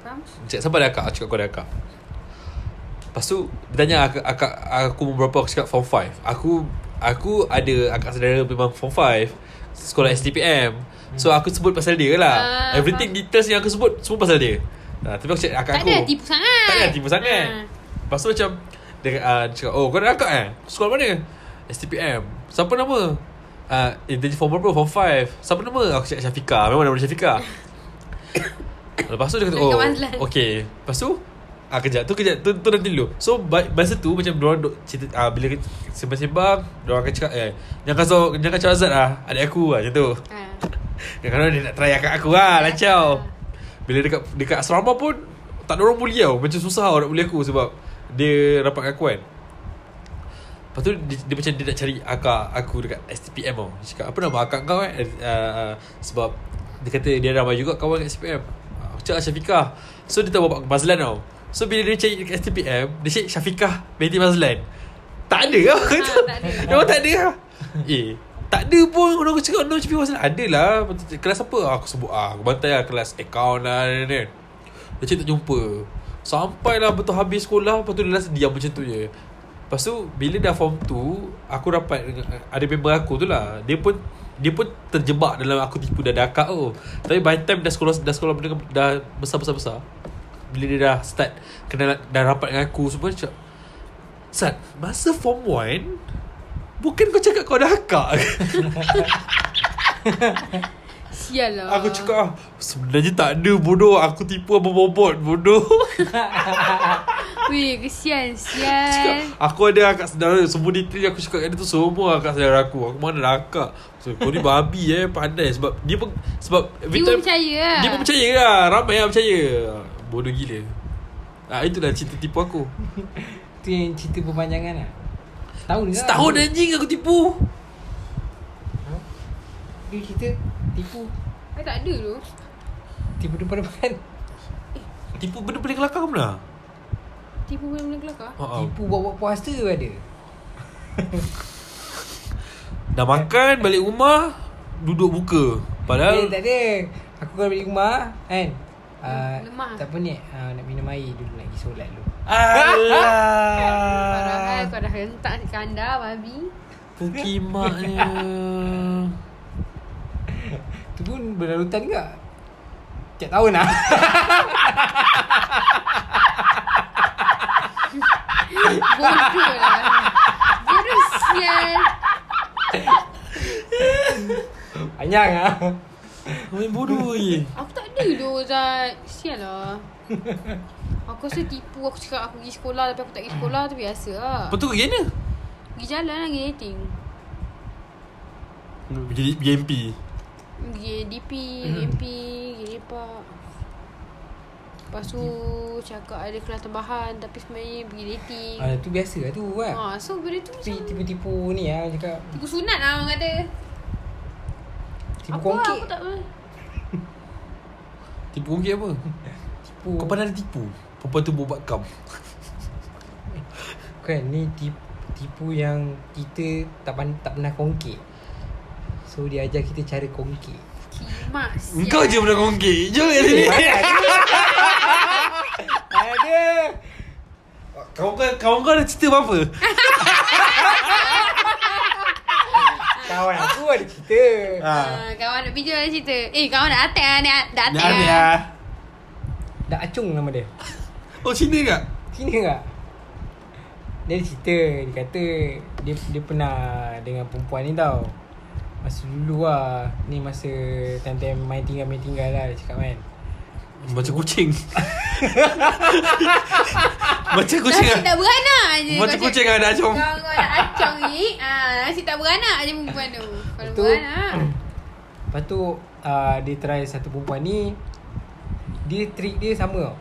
Speaker 3: Faham?
Speaker 1: Cakap siapa dah akak? Aku cakap kau dah akak. Lepas tu Dia tanya akak, akak Aku berapa? Aku cakap form 5 Aku Aku ada Akak saudara memang form 5 Sekolah STPM So aku sebut pasal dia lah.
Speaker 3: Ah,
Speaker 1: Everything details yang aku sebut Semua pasal dia. Nah, Tapi aku cakap akak
Speaker 3: Tak
Speaker 1: aku.
Speaker 3: ada tipu sangat.
Speaker 1: Tak ada tipu sangat.
Speaker 3: Ah.
Speaker 1: Lepas tu macam Dia uh, cakap Oh kau dah akak eh? Sekolah mana? STPM Siapa nama? Uh, eh, Dia form berapa? Form 5 Siapa nama? Aku cakap Syafiqah Memang nama dia Syafiqah Lepas tu dia kata Oh. Okay. Lepas tu Ah kejap. Tu kejap tu, tu nanti dulu. So masa tu macam diorang duk cerita ah bila sembang-sembang diorang akan cakap eh jangan kacau jangan kacau Azad lah adik aku lah macam tu.
Speaker 3: Ah.
Speaker 1: Kadang-kadang dia nak try akak aku lah Lancau Bila dekat dekat asrama pun Tak ada orang bully tau. Macam susah orang nak bully aku Sebab Dia rapat dengan aku kan. Lepas tu dia, dia macam dia nak cari akak aku dekat STPM tau. Dia cakap apa nama akak kau kan uh, Sebab Dia kata dia ramai juga kawan kat STPM Aku cakap Syafiqah. So dia tahu bapak Mazlan tau. So bila dia cari dekat STPM Dia cari Syafiqah binti Mazlan. Tak ada lah.
Speaker 3: Ah, tak ada.
Speaker 1: Orang tak ada lah. Eh tak ada pun. Orang aku cakap No Syafiqah Mazlan Ada lah. Kelas apa? Aku sebut ah, Aku bantai lah Kelas account lah. Dia cakap tak jumpa Sampailah betul habis sekolah Lepas tu dia last diam macam tu je. Lepas tu Bila dah form 2 Aku rapat dengan Ada member aku tu lah. Dia pun Dia pun terjebak dalam aku tipu dah dakak tu. Tapi by time dah sekolah Dah sekolah menengah Dah besar-besar-besar Bila dia dah start Kenal Dah rapat dengan aku Semua cakap Sat Masa form 1 Bukan kau cakap kau dah akak
Speaker 3: Sial lah.
Speaker 1: Aku cakap ah, Sebenarnya tak ada bodoh. Aku tipu apa bobot Bodoh.
Speaker 3: Weh, kesian,
Speaker 1: Cakap,
Speaker 3: sial.
Speaker 1: aku ada akak saudara Semua detail aku cakap tadi tu Semua akak saudara aku. Aku mana ada akak? So, Kau ni babi eh Pandai. Sebab Dia pun Sebab every
Speaker 3: Dia pun
Speaker 1: time-
Speaker 3: percaya lah.
Speaker 1: Dia pun percaya lah. Ramai yang percaya. Bodoh gila. Ah, Itulah cerita tipu aku.
Speaker 2: Tu yang cerita perpanjangan lah. Setahun ke?
Speaker 1: Setahun anjing aku tipu?
Speaker 2: Dia cerita Tipu.
Speaker 3: Eh, tak ada tu.
Speaker 2: Tipu depan-depan
Speaker 1: Tipu benda-benda kelakar kau pernah?
Speaker 3: Tipu benda-benda kelakar.
Speaker 1: Oh,
Speaker 2: Tipu buat-buat puasa ada.
Speaker 1: Dah makan balik rumah Duduk buka. Padahal
Speaker 2: Eh tak ada. Aku kalau balik rumah Kan uh,
Speaker 3: Lemah.
Speaker 2: Tak apa ni uh, Nak minum air dulu Nak pergi solat dulu.
Speaker 1: Alah.
Speaker 3: Kau dah hentak kandar, babi.
Speaker 1: Pukimaknya
Speaker 2: Tu pun berlarutan ke Tiap tahun lah
Speaker 3: Bodoh lah. Bodoh sial.
Speaker 2: Panjang lah
Speaker 1: Main bodoh je
Speaker 3: Aku tak ada tu, Zat. Sial lah. Aku rasa tipu aku cakap aku pergi sekolah tapi aku tak pergi sekolah tu biasa lah.
Speaker 1: Lepas tu pergi mana?
Speaker 3: Pergi jalan lah, pergi dating.
Speaker 1: Pergi pergi MP
Speaker 3: Pergi DP, MP, pergi lepak. Lepas tu cakap ada kelas tambahan tapi sebenarnya pergi dating.
Speaker 2: ah, Tu biasa lah tu kan
Speaker 3: Ha, so benda tu
Speaker 2: Tapi
Speaker 3: macam
Speaker 2: tipu-tipu ni lah Cakap
Speaker 3: tipu sunat lah orang kata.
Speaker 2: Tipu
Speaker 3: apa
Speaker 2: kongkit
Speaker 3: Aku tak
Speaker 1: Tipu kongkit apa?
Speaker 2: Tipu
Speaker 1: Kau pernah ada tipu? Perempuan tu buat kam
Speaker 2: Kan ni tipu, tipu yang Kita tak, pan- tak pernah kongkit So dia ajar kita cara kongkit
Speaker 3: kimak sial.
Speaker 1: Engkau je pernah kongkit Jom kat sini
Speaker 2: Ada
Speaker 1: Kawan kau, kawan kau ada cerita apa-apa?
Speaker 2: Kawan aku ada cerita
Speaker 1: ha.
Speaker 3: Ah, kawan nak video ada cerita. Eh, kawan nak attack lah. Nak, attack
Speaker 1: Dah ni
Speaker 3: lah.
Speaker 2: Dak Acung nama dia
Speaker 1: Oh Cina tak?
Speaker 2: Cina tak? Dia ada cerita Dia kata Dia dia pernah Dengan perempuan ni tau Masa dulu lah Ni masa Time-time main tinggal-main tinggal lah Dia cakap kan
Speaker 1: Macam kucing Macam kucing
Speaker 3: Nasi tak beranak je.
Speaker 1: Macam kucing ada acung
Speaker 3: Kau nak acung ni. Ah, nasi tak beranak je perempuan tu. Kalau
Speaker 2: tu
Speaker 3: beranak.
Speaker 2: Lepas tu uh, Dia try satu perempuan ni Dia trick dia sama tau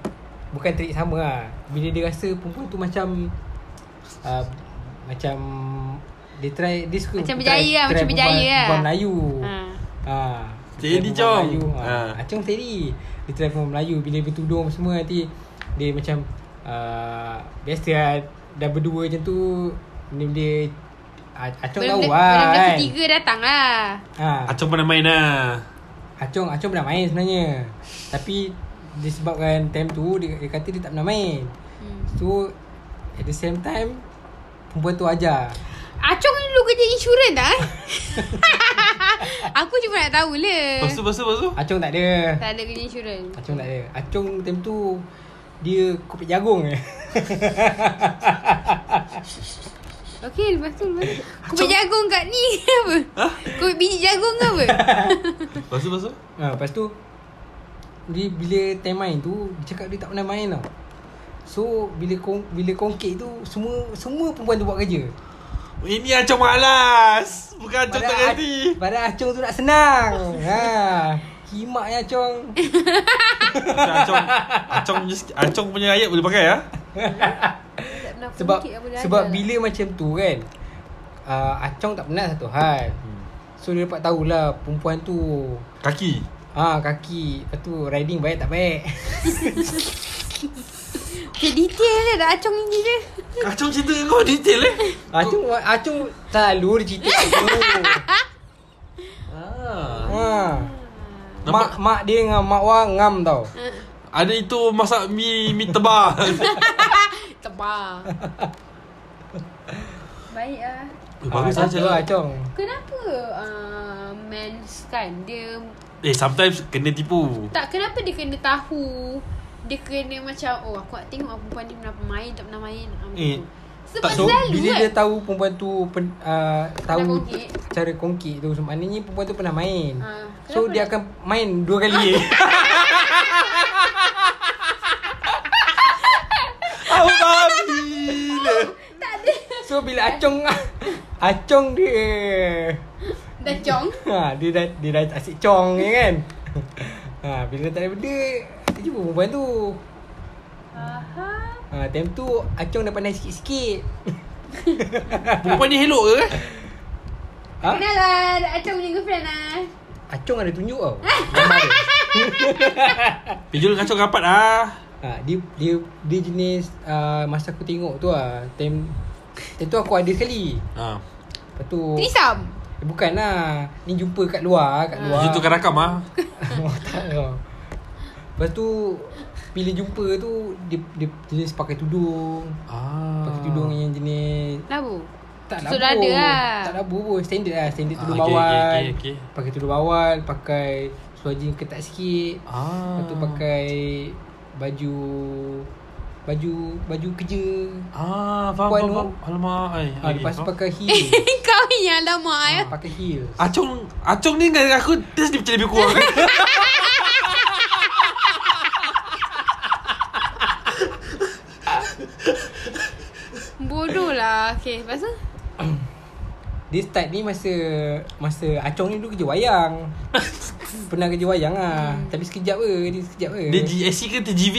Speaker 2: Bukan trick sama lah Bila dia rasa perempuan tu macam uh, Macam Dia try Dia suka
Speaker 3: Macam
Speaker 2: try-
Speaker 3: berjaya lah,
Speaker 2: try
Speaker 3: macam berjaya lah.
Speaker 2: Perempuan Melayu
Speaker 3: Ha.
Speaker 2: Ha.
Speaker 1: Steady,
Speaker 2: Perempuan
Speaker 1: Chong.
Speaker 2: Melayu. Ha.
Speaker 1: Ha.
Speaker 2: Acung steady. Dia try perempuan Melayu bila bertudung semua nanti dia macam uh, biasa lah, dah berdua macam tu dia, dia A- Acung tahu
Speaker 3: Benda-
Speaker 2: lah
Speaker 3: Benda
Speaker 2: kan.
Speaker 3: ketiga datang lah.
Speaker 2: Ha.
Speaker 1: Acung pernah main lah
Speaker 2: Acung Acung pernah main sebenarnya. Tapi disebabkan time tu dia, dia kata dia tak pernah main.
Speaker 3: Hmm.
Speaker 2: So at the same time perempuan tu ajar.
Speaker 3: Acung ni dulu kerja insurans tak eh? Aku cuma nak tahu le.
Speaker 1: Lepas tu, lepas tu, lepas tu
Speaker 2: Acung tak ada.
Speaker 3: Tak ada kerja insurans.
Speaker 2: Acung tak ada. Acung time tu dia kopik jagung je.
Speaker 3: Okey, lepas tu lepas tu. Kau jagung kat ni apa?
Speaker 1: Ha?
Speaker 3: Kau biji jagung ke apa?
Speaker 1: Lepas tu, lepas tu
Speaker 2: Ha, lepas tu dia bila time main tu dia cakap dia tak pernah main tau. So bila kong, bila kongkit tu semua semua perempuan tu buat kerja.
Speaker 1: Ini Acung malas Bukan Acung tak ganti
Speaker 2: Padahal Acung tu nak senang. ha. Kimaknya Acung.
Speaker 1: Macam Acung Acung punya, Acung punya ayat boleh pakai ya?
Speaker 2: Sebab sebab bila macam tu kan uh, Acung tak pernah satu hal. So dia dapat tahulah perempuan tu
Speaker 1: Kaki
Speaker 2: Ha kaki Lepas tu riding baik tak baik
Speaker 3: Okay, detail dia dah acung ni dia.
Speaker 1: Acung cerita dengan kau detail eh
Speaker 2: Acung Acung selalu dia cerita kat tu
Speaker 1: ah.
Speaker 2: ha.
Speaker 1: Nampak?
Speaker 2: Mak mak dia dengan mak Wah ngam tau
Speaker 1: Ada itu masak mi mi tebal
Speaker 3: Tebal. Baik ah.
Speaker 1: Eh, Bagus
Speaker 2: Ah,
Speaker 1: saja
Speaker 2: tu lah Acung
Speaker 3: Kenapa uh, mens kan dia
Speaker 1: Eh sometimes kena tipu
Speaker 3: tak kenapa dia kena tahu dia kena macam oh aku nak tengok perempuan ni pernah main tak pernah main ah, macam
Speaker 1: Eh,
Speaker 3: tu. Sebab
Speaker 2: So
Speaker 3: selalu
Speaker 2: bila
Speaker 3: kan?
Speaker 2: dia tahu perempuan tu pen, uh, Tahu
Speaker 3: kongkit.
Speaker 2: cara kongkit tu so, Maknanya perempuan tu pernah main.
Speaker 3: Ah,
Speaker 2: So dia akan main dua kali.
Speaker 1: Aku tahu
Speaker 2: So bila Acong Acong dia.
Speaker 3: Dah cong.
Speaker 2: ha, Dia dah Dia dah asyik cong ni kan? Ha, Bila tak ada benda Tak jumpa perempuan tu
Speaker 3: Aha.
Speaker 2: ha, Time tu Acong dah pandai sikit-sikit
Speaker 1: Perempuan ni hello ke kan?
Speaker 2: ha?
Speaker 3: Kenal lah. Acong punya girlfriend lah.
Speaker 2: Acong ada tunjuk tau
Speaker 1: Pijul kacau rapat ah.
Speaker 2: ha, dia, dia Dia jenis uh, Masa aku tengok tu lah Time Time tu aku ada sekali
Speaker 1: Ha.
Speaker 2: Lepas tu
Speaker 3: Trisam.
Speaker 2: eh, Bukan lah Ni jumpa kat luar Kat luar
Speaker 1: Macam tu kan rakam ah.
Speaker 2: oh, tak tahu. Lepas tu Bila jumpa tu Dia, dia jenis pakai tudung
Speaker 1: Ah.
Speaker 2: Pakai tudung yang jenis
Speaker 3: Labu.
Speaker 2: Tak labu
Speaker 3: dah ada lah.
Speaker 2: Tak labu pun Standard lah Standard
Speaker 1: Ah,
Speaker 2: tudung
Speaker 1: okay,
Speaker 2: bawal
Speaker 1: okay, okay, okay.
Speaker 2: Pakai tudung bawal Pakai Seluar jeans ketat sikit
Speaker 1: Ah.
Speaker 2: Lepas tu pakai Baju Baju Baju kerja
Speaker 1: Ah, faham,
Speaker 2: Puan
Speaker 1: faham, faham. Alamak, ai.
Speaker 2: ha, Lepas tu pakai heel
Speaker 3: Kau yang lama ya.
Speaker 2: ha, Pakai heel
Speaker 1: Acong, Acong ni dengan aku test dia macam lebih kurang.
Speaker 3: Bodoh lah. Okay, lepas tu?
Speaker 2: Dia start ni masa Masa Acong ni dulu kerja wayang Pernah kerja wayang lah
Speaker 3: Hmm.
Speaker 2: Tapi sekejap ke Dia sekejap ke
Speaker 1: dia GSC ke TGV?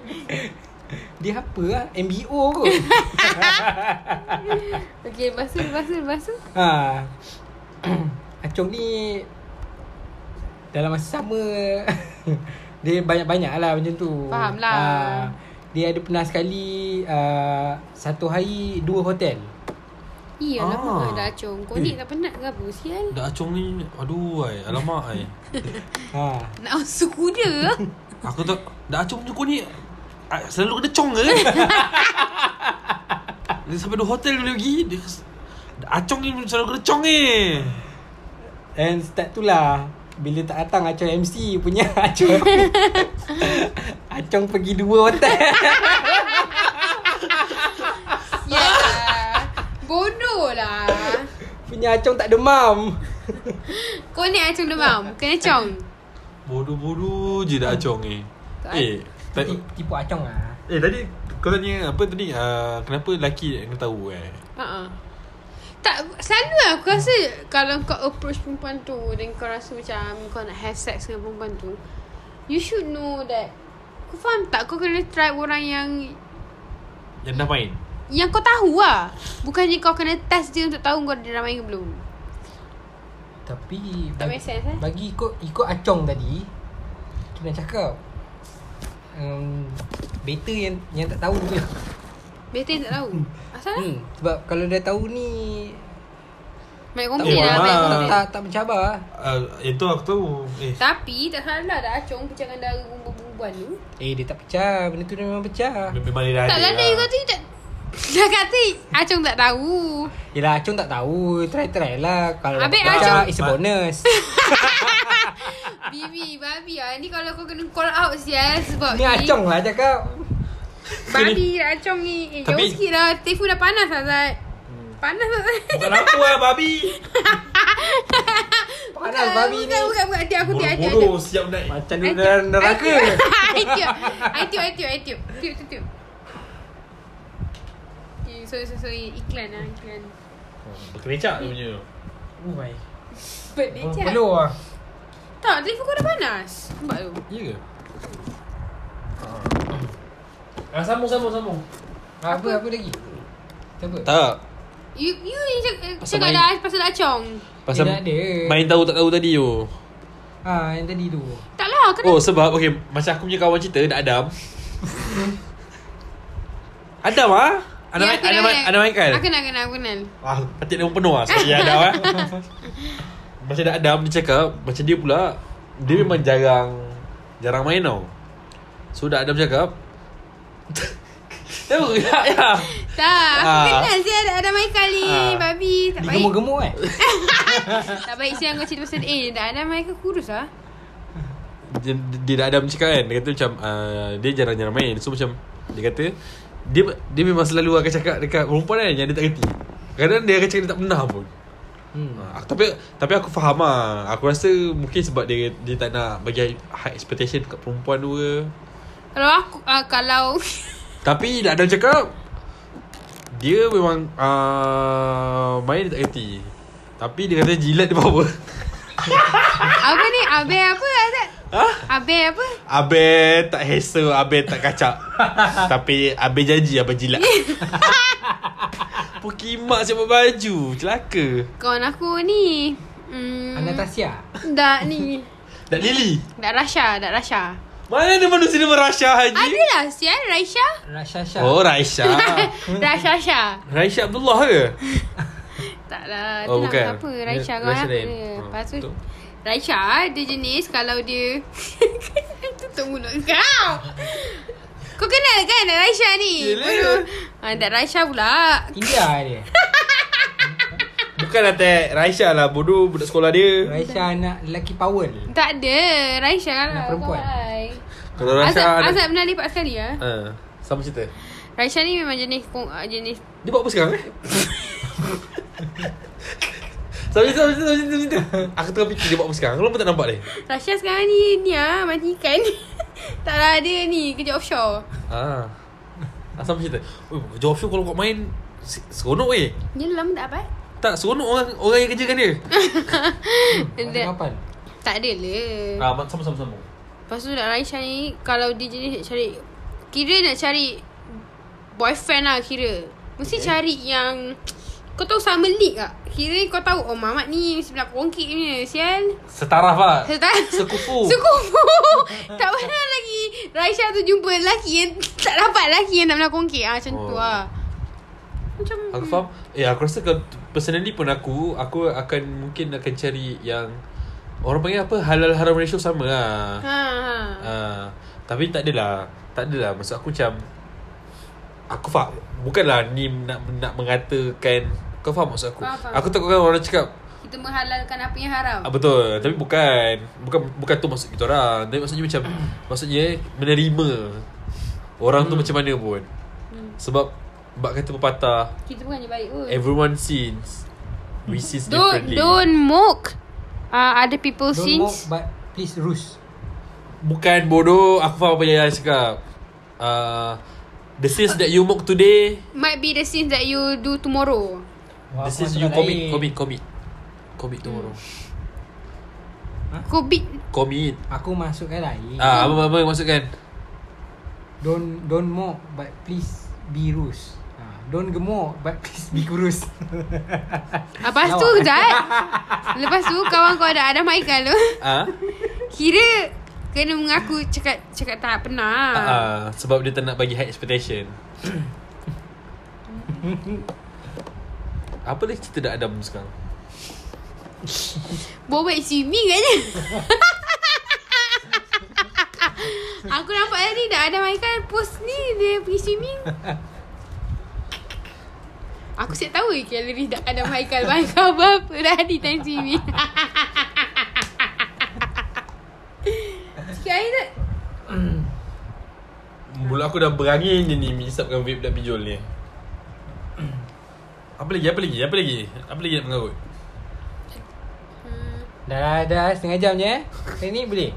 Speaker 2: Dia apa lah MBO kot
Speaker 3: Okay, lepas tu, lepas tu, lepas tu?
Speaker 2: ha. Acong ni Dalam masa sama Dia banyak-banyak lah macam tu
Speaker 3: Faham lah.
Speaker 2: ha. Dia ada pernah sekali uh, Satu hari Dua hotel
Speaker 3: Iya,
Speaker 1: Ah.
Speaker 3: lama dah acung. Kau ni tak penat ke apa? Sial.
Speaker 1: Dah Acong ni, aduh ai. Alamak ai.
Speaker 2: ha.
Speaker 3: Nak masuk kuda
Speaker 1: Aku tak, dah Acong ni kau ni selalu kena cong ke? dia sampai dua hotel dia pergi. Dia, Acong ni selalu kena cong ni.
Speaker 2: And start tu lah Bila tak datang Acong MC punya Acong Acong pergi dua hotel
Speaker 3: Ya. Bodoh lah.
Speaker 2: Punya Acong tak demam.
Speaker 3: Kau ni acung demam. Kena cong.
Speaker 1: Bodoh-bodoh je dah Acong ni. Eh, tadi,
Speaker 2: Tipu, tipu Acong lah.
Speaker 1: Eh tadi kau tanya apa tadi? Uh, kenapa lelaki yang tahu eh?
Speaker 3: uh-uh. Tak Selalu lah. Aku rasa Kalau kau approach perempuan tu Dan kau rasa macam Kau nak have sex dengan perempuan tu You should know that Kau faham tak Kau kena try orang yang
Speaker 1: Yang dah main.
Speaker 3: Yang kau tahu lah. Bukannya kau kena test dia Untuk tahu kau dah ramai ke belum.
Speaker 2: Tapi
Speaker 3: Tak make sense, eh?
Speaker 2: Bagi ikut Ikut Acong tadi Kita nak cakap um, Better yang Yang tak tahu tu.
Speaker 3: Better yang tak tahu? Asal? Lah
Speaker 2: hmm, Sebab kalau dia tahu ni
Speaker 3: Banyak
Speaker 2: Tak,
Speaker 3: komplain
Speaker 1: Eh,
Speaker 3: lah
Speaker 1: Mak.
Speaker 3: Banyak
Speaker 2: tak,
Speaker 3: komplain
Speaker 2: tak, tak mencabar.
Speaker 1: Uh, itu aku tahu. Eh,
Speaker 3: Tapi tak salah dah Acung pecahkan darah perempuan tu.
Speaker 2: Eh dia tak pecah. Benda tu dia memang pecah.
Speaker 1: Memang dia dah
Speaker 3: Tak
Speaker 1: ada.
Speaker 3: ada you kata you tak Dah kata Acung tak tahu.
Speaker 2: Yelah Acong tak tahu. Try-try lah. Kalau
Speaker 3: Habis
Speaker 2: pecah
Speaker 3: Acong-
Speaker 2: It's a bonus.
Speaker 3: Bibi Babi lah. Ni kalau kau kena call out sial Sebab
Speaker 2: Ni Acong lah cakap.
Speaker 3: Babi Acung ni Eh jauh sikit lah Telefon dah panas lah Zat Panas Zat
Speaker 1: Bukan aku lah babi.
Speaker 2: Panas babi ni.
Speaker 3: Bukan bukan bukan. Hati aku tiap hati
Speaker 1: Bodoh siap naik.
Speaker 2: Macam duduk dalam neraka.
Speaker 3: I tiup I tiup I tiup I tiup Tiup. Tiup tiup Okay, So so so iklan lah iklan.
Speaker 1: Berkerecak dia punya.
Speaker 2: Oh my.
Speaker 3: But dia cak
Speaker 2: Peluh lah
Speaker 3: Tak telefon kau dah panas. Nampak tu?
Speaker 1: Ya ke? Ah, sambung sambung sambung.
Speaker 2: Apa apa lagi? Siapa?
Speaker 1: Tak.
Speaker 3: You you ni cakap, dah pasal acong
Speaker 1: Pasal
Speaker 2: Dia dah ada.
Speaker 1: main tahu tak tahu tadi tu.
Speaker 2: Ha yang tadi tu.
Speaker 3: Tak lah kena
Speaker 1: Oh sebab okay Macam aku punya kawan cerita Dak Adam. Adam ah? Ada
Speaker 3: Ya,
Speaker 1: ada main ada main kan?
Speaker 3: Aku kenal kenal aku kenal.
Speaker 1: Ah patik dia pun penuh ah Sorry Adam ah Macam Dak Adam dia cakap Macam dia pula Dia memang jarang Jarang main tau. So Dak Adam cakap Tahu ya ya
Speaker 3: Tak Aku
Speaker 1: Ah.
Speaker 3: kenal dia ada, ada main kali
Speaker 1: Ah.
Speaker 3: Babi Tak
Speaker 2: Dia
Speaker 3: baik
Speaker 2: gemuk-gemuk eh
Speaker 3: Tak baik siang kau cerita pasal dia Eh dah ada main ke kurus lah
Speaker 1: dia, dia Dak Adam cakap kan Dia kata macam uh, Dia jarang-jarang main So macam Dia kata Dia dia memang selalu akan cakap Dekat perempuan kan Yang dia tak kerti Kadang dia akan cakap dia tak pernah pun
Speaker 2: hmm.
Speaker 1: Ha, tapi tapi aku faham lah. Aku rasa mungkin sebab dia dia tak nak bagi high expectation kat perempuan tu ke.
Speaker 3: Kalau aku uh, Kalau
Speaker 1: Tapi dah ada cakap Dia memang uh, Main dia tak kerti Tapi dia kata jilat dia power
Speaker 3: Apa ni? Abe apa?
Speaker 1: Ha?
Speaker 3: Abe apa?
Speaker 1: Abe tak hassle Abe tak kacak Tapi Abe janji Abe jilat Pukimak siapa baju Celaka
Speaker 3: Kawan aku ni. Hmm,
Speaker 2: Anastasia.
Speaker 3: Dak ni.
Speaker 1: Dak Lily
Speaker 3: Dak Rasha, Dak Rasha.
Speaker 1: Mana ada manusia nama Rasha Haji
Speaker 3: Adalah sial Raisha.
Speaker 2: Rasyasha.
Speaker 1: Oh Raisha
Speaker 3: Rasha Sha.
Speaker 1: Raisha Abdullah ke
Speaker 3: Tak lah.
Speaker 1: Oh, bukan.
Speaker 3: nama apa? Raisha
Speaker 1: dia. Oh,
Speaker 3: Lepas tu.
Speaker 1: betul.
Speaker 3: Raisha dia jenis kalau dia Tutup mulut kau Kau kenal kan Raisha ni
Speaker 1: Yelah.
Speaker 3: Ha, Dak Raisha pula
Speaker 2: India dia.
Speaker 1: Bukan Tek Raisha lah Bodoh budak sekolah dia
Speaker 2: Raisha anak lelaki Powell.
Speaker 3: Tak ada Raisha kan
Speaker 2: Anak perempuan.
Speaker 1: Kalau
Speaker 3: Azab,
Speaker 1: Raisha ada-
Speaker 3: Azab pernah lipat sekali ya.
Speaker 1: Ha, Sama cerita
Speaker 3: Raisha ni memang jenis ah, jenis
Speaker 1: Dia buat apa sekarang eh Sama cerita, sama cerita, sama cerita, cerita. Aku tengah fikir dia buat apa sekarang Kenapa tak nampak dia
Speaker 3: Rasha sekarang ni ni ah mati ikan. tak lah dia ni kerja offshore.
Speaker 1: Ah. Asal cerita. Oh, kerja offshore kalau kau main se- seronok weh.
Speaker 3: Dia lama tak dapat.
Speaker 1: Tak seronok orang orang yang kerjakan dia.
Speaker 2: Ada kapan?
Speaker 3: tak ada le.
Speaker 1: Ah, sama sama sama.
Speaker 3: Lepas tu dak Raisha ni kalau dia jenis nak cari kira nak cari boyfriend lah kira. Mesti okay. cari yang kau tahu sama league tak? Kira kau tahu oh Mamat ni sebelah kongkit ni sial.
Speaker 1: Setaraf lah.
Speaker 3: Serta
Speaker 1: Sekufu.
Speaker 3: Sekufu Tak pernah lagi Raisha tu jumpa lelaki yang Tak dapat lelaki yang nak melakon kek ah, Macam oh. tu lah Macam
Speaker 1: Aku faham. Eh, aku rasa kalau personally pun aku aku akan mungkin akan cari yang orang panggil apa halal haram ratio sama lah.
Speaker 3: Ha, ha.
Speaker 1: Ah, tapi tak adalah. Tak adalah maksud aku macam aku faham bukanlah ni nak nak mengatakan kau faham maksud aku.
Speaker 3: Faham, faham.
Speaker 1: Aku takutkan orang cakap
Speaker 3: Kita menghalalkan apa yang haram
Speaker 1: Ah, betul Tapi bukan Bukan bukan tu maksud kita orang Tapi maksudnya macam Maksudnya Menerima Orang tu macam mana pun
Speaker 3: Hmm.
Speaker 1: Sebab Bak kata pepatah.
Speaker 3: Kita bukannya baik pun.
Speaker 1: Everyone sins. We sins
Speaker 3: Don't
Speaker 1: differently.
Speaker 3: don't mock uh, other people
Speaker 2: Don't
Speaker 3: sins.
Speaker 2: mock but please ruse.
Speaker 1: Bukan bodoh. Aku faham apa yang Yaya cakap. Uh, The sins that you mock today
Speaker 3: Might be the sins that you do tomorrow.
Speaker 1: The
Speaker 2: Wah,
Speaker 1: sins
Speaker 2: aku
Speaker 1: you commit
Speaker 2: lain.
Speaker 1: Commit Commit. Commit tomorrow.
Speaker 3: Covid
Speaker 1: Commit.
Speaker 2: Aku masukkan lain.
Speaker 1: Ah, apa apa maksudkan
Speaker 2: Don't don't mock but please be ruse. Ha, don't gemuk but please be kurus.
Speaker 3: Lepas tu. Zat. Lepas tu kawan kau ada Adam Haikal tu.
Speaker 1: Ah,
Speaker 3: Kira Kena mengaku cakap cakap tak pernah.
Speaker 1: ah, ah, Sebab dia tak nak bagi high expectation. Apa dia cerita dah Adam sekarang?
Speaker 3: Bawa baik swimming kan Aku nampak tadi dah ada Michael post ni Dia pergi swimming Aku siap tahu kalori dah ada Michael Michael berapa tadi time swimming Sikit air tak?
Speaker 1: Mulut aku dah berangin je ni Misapkan vape dan pinjol ni Apa lagi? Apa lagi? Apa lagi? Apa lagi nak mengarut?
Speaker 3: Hmm,
Speaker 2: dah dah setengah jam je eh. Kali ni boleh?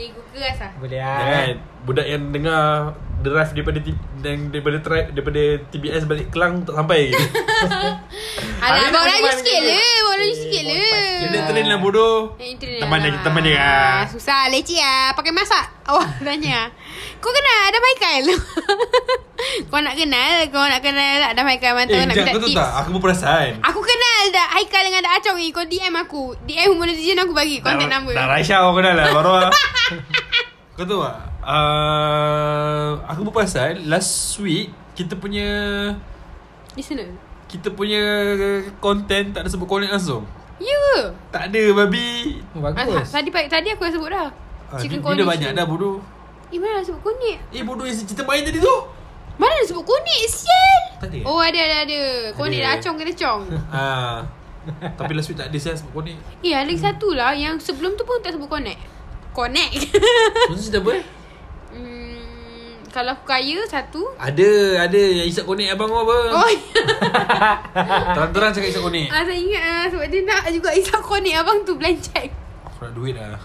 Speaker 3: ni aku keras lah
Speaker 2: Boleh ah.
Speaker 1: Jangan Budak yang dengar Drive daripada daripada tri, daripada TBS balik Kelang tak sampai lagi
Speaker 3: Alah bawa lagi sikit le Bawa lagi
Speaker 2: Eh,
Speaker 3: sikit le
Speaker 1: dah train lah bodoh.
Speaker 3: Internet
Speaker 1: Teman dia,
Speaker 3: lah.
Speaker 1: teman dia ah.
Speaker 3: Susah. Leceh lah. Pakai masak. Awak tanya. Kau kenal ada Michael Kau nak kenal? Kau nak kenal Ada Michael Mantau
Speaker 1: Eh
Speaker 3: nak
Speaker 1: sekejap
Speaker 3: minta
Speaker 1: kau
Speaker 3: tips.
Speaker 1: tak? Aku pun perasan.
Speaker 3: Aku kenal dah Haikal dengan dah Acong ni? Kau DM aku. DM humor netizen aku bagi Contact
Speaker 1: Dah-
Speaker 3: number.
Speaker 1: Dah Raisha kau kenal lah Baru lah. Kau tahu tak uh, Aku perasan Last week Kita punya
Speaker 3: Listener
Speaker 1: Kita punya Content Tak ada sebut connect langsung.
Speaker 3: Ya ke?
Speaker 1: Tak ada babi.
Speaker 2: Oh,
Speaker 3: Ah,
Speaker 2: bagus.
Speaker 3: Tadi tadi aku dah sebut dah.
Speaker 1: Ah,
Speaker 3: Chicken
Speaker 1: Dia, dia dah banyak dah bodoh.
Speaker 3: Eh mana dah sebut konik
Speaker 1: Eh bodoh yang cerita main tadi tu.
Speaker 3: Mana dah sebut konik Sial?
Speaker 1: Tak ada.
Speaker 3: Oh ada ada ada. Konik
Speaker 1: Ada.
Speaker 3: dah acong kena cong
Speaker 1: ah, Tapi last week tak ada saya sebut connect.
Speaker 3: Eh ada lagi satu lah Yang sebelum tu pun tak sebut connect. Connect.
Speaker 1: Maksud cerita apa? eh
Speaker 3: hmm, Kalau aku kaya Satu.
Speaker 1: Ada Ada yang isap connect abang kau apa?
Speaker 3: Oh
Speaker 1: Terang-terang cakap isap connect
Speaker 3: ah, Saya ingat ah, Sebab dia nak juga Isap connect abang tu Belancak
Speaker 1: Aku nak duit lah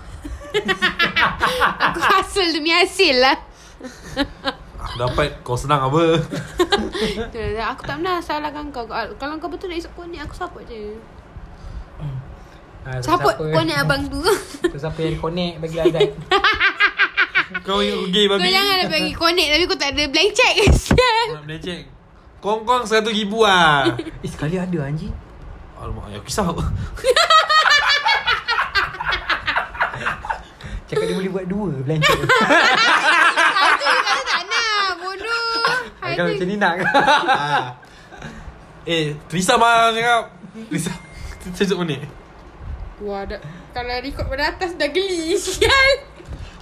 Speaker 3: Aku hasil demi hasil lah.
Speaker 1: Aku dapat Kau senang apa?
Speaker 3: Lah, Aku tak pernah salahkan kau. Kalau kau betul nak isap konek Aku support je.
Speaker 2: Ha,
Speaker 3: Support
Speaker 2: siapa-
Speaker 3: konek abang tu.
Speaker 2: Siapa yang connect bagi Azad
Speaker 1: Kau ingat
Speaker 3: Kau
Speaker 1: babi.
Speaker 3: jangan nak bagi konek Tapi kau tak ada blank check. Kesian
Speaker 1: Nak melecek Kong-kong seratus ribu lah
Speaker 2: Eh sekali ada anjing
Speaker 1: Alamak ya kisah.
Speaker 2: Cakap dia boleh buat dua
Speaker 3: kata tak nak Bodoh.
Speaker 2: Kalau macam ni nak. Ke.
Speaker 1: Eh Terisa mah cakap. Terisa Sejak mana
Speaker 3: Wah dah, Kalau record pada atas Dah geli. Sial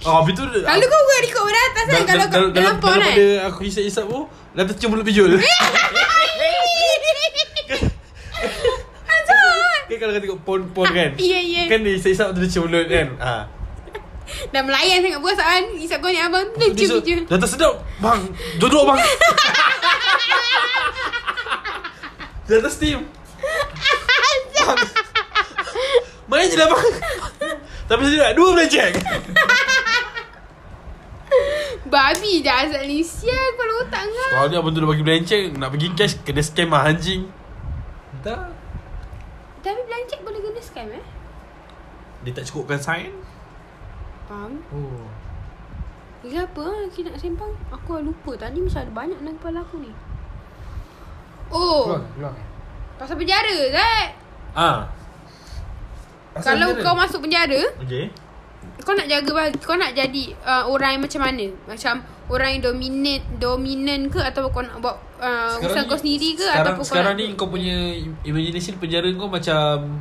Speaker 1: Oh habis tu
Speaker 3: Kalau kau buat record pada atas kan Kalau kau dalam pon kan?
Speaker 1: Daripada aku isap-isap tu Dah tercium mulut pijul. Kan kalau kau tengok pon-pon kan
Speaker 3: Ya ya.
Speaker 1: Kan dia isap-isap tu dia cium mulut kan? Ha.
Speaker 3: Dah melayan sangat puas kan Isap konek abang. Tu Dah cium je
Speaker 1: Dah tersedap Bang Duduk bang. Dah tersteam. Bang Main je lah bang. Tapi saya nak dua belanceng
Speaker 3: Babi dah asal ni Sial kepala otak kau.
Speaker 1: Kalau ni abang tu dah bagi belanceng Nak bagi cash Kena scam lah anjing.
Speaker 2: Tak
Speaker 3: Tapi belancek boleh guna scam eh?
Speaker 1: Dia tak cukupkan sign?
Speaker 3: Faham?
Speaker 2: Oh.
Speaker 3: Lagi apa lah Kita nak sembang? Aku dah lupa Tadi macam ada banyak dalam kepala aku ni. Oh.
Speaker 2: Keluar Keluar.
Speaker 3: Pasal penjara Zat
Speaker 1: Ah.
Speaker 3: Kalau kau masuk penjara
Speaker 1: Okay
Speaker 3: Kau nak jaga Kau nak jadi uh, Orang yang macam mana? Macam Orang yang dominate Dominan ke Atau kau nak buat uh, Usaha kau sendiri ke
Speaker 1: sekarang,
Speaker 3: Ataupun
Speaker 1: sekarang
Speaker 3: kau
Speaker 1: ni kau punya imagination penjara kau macam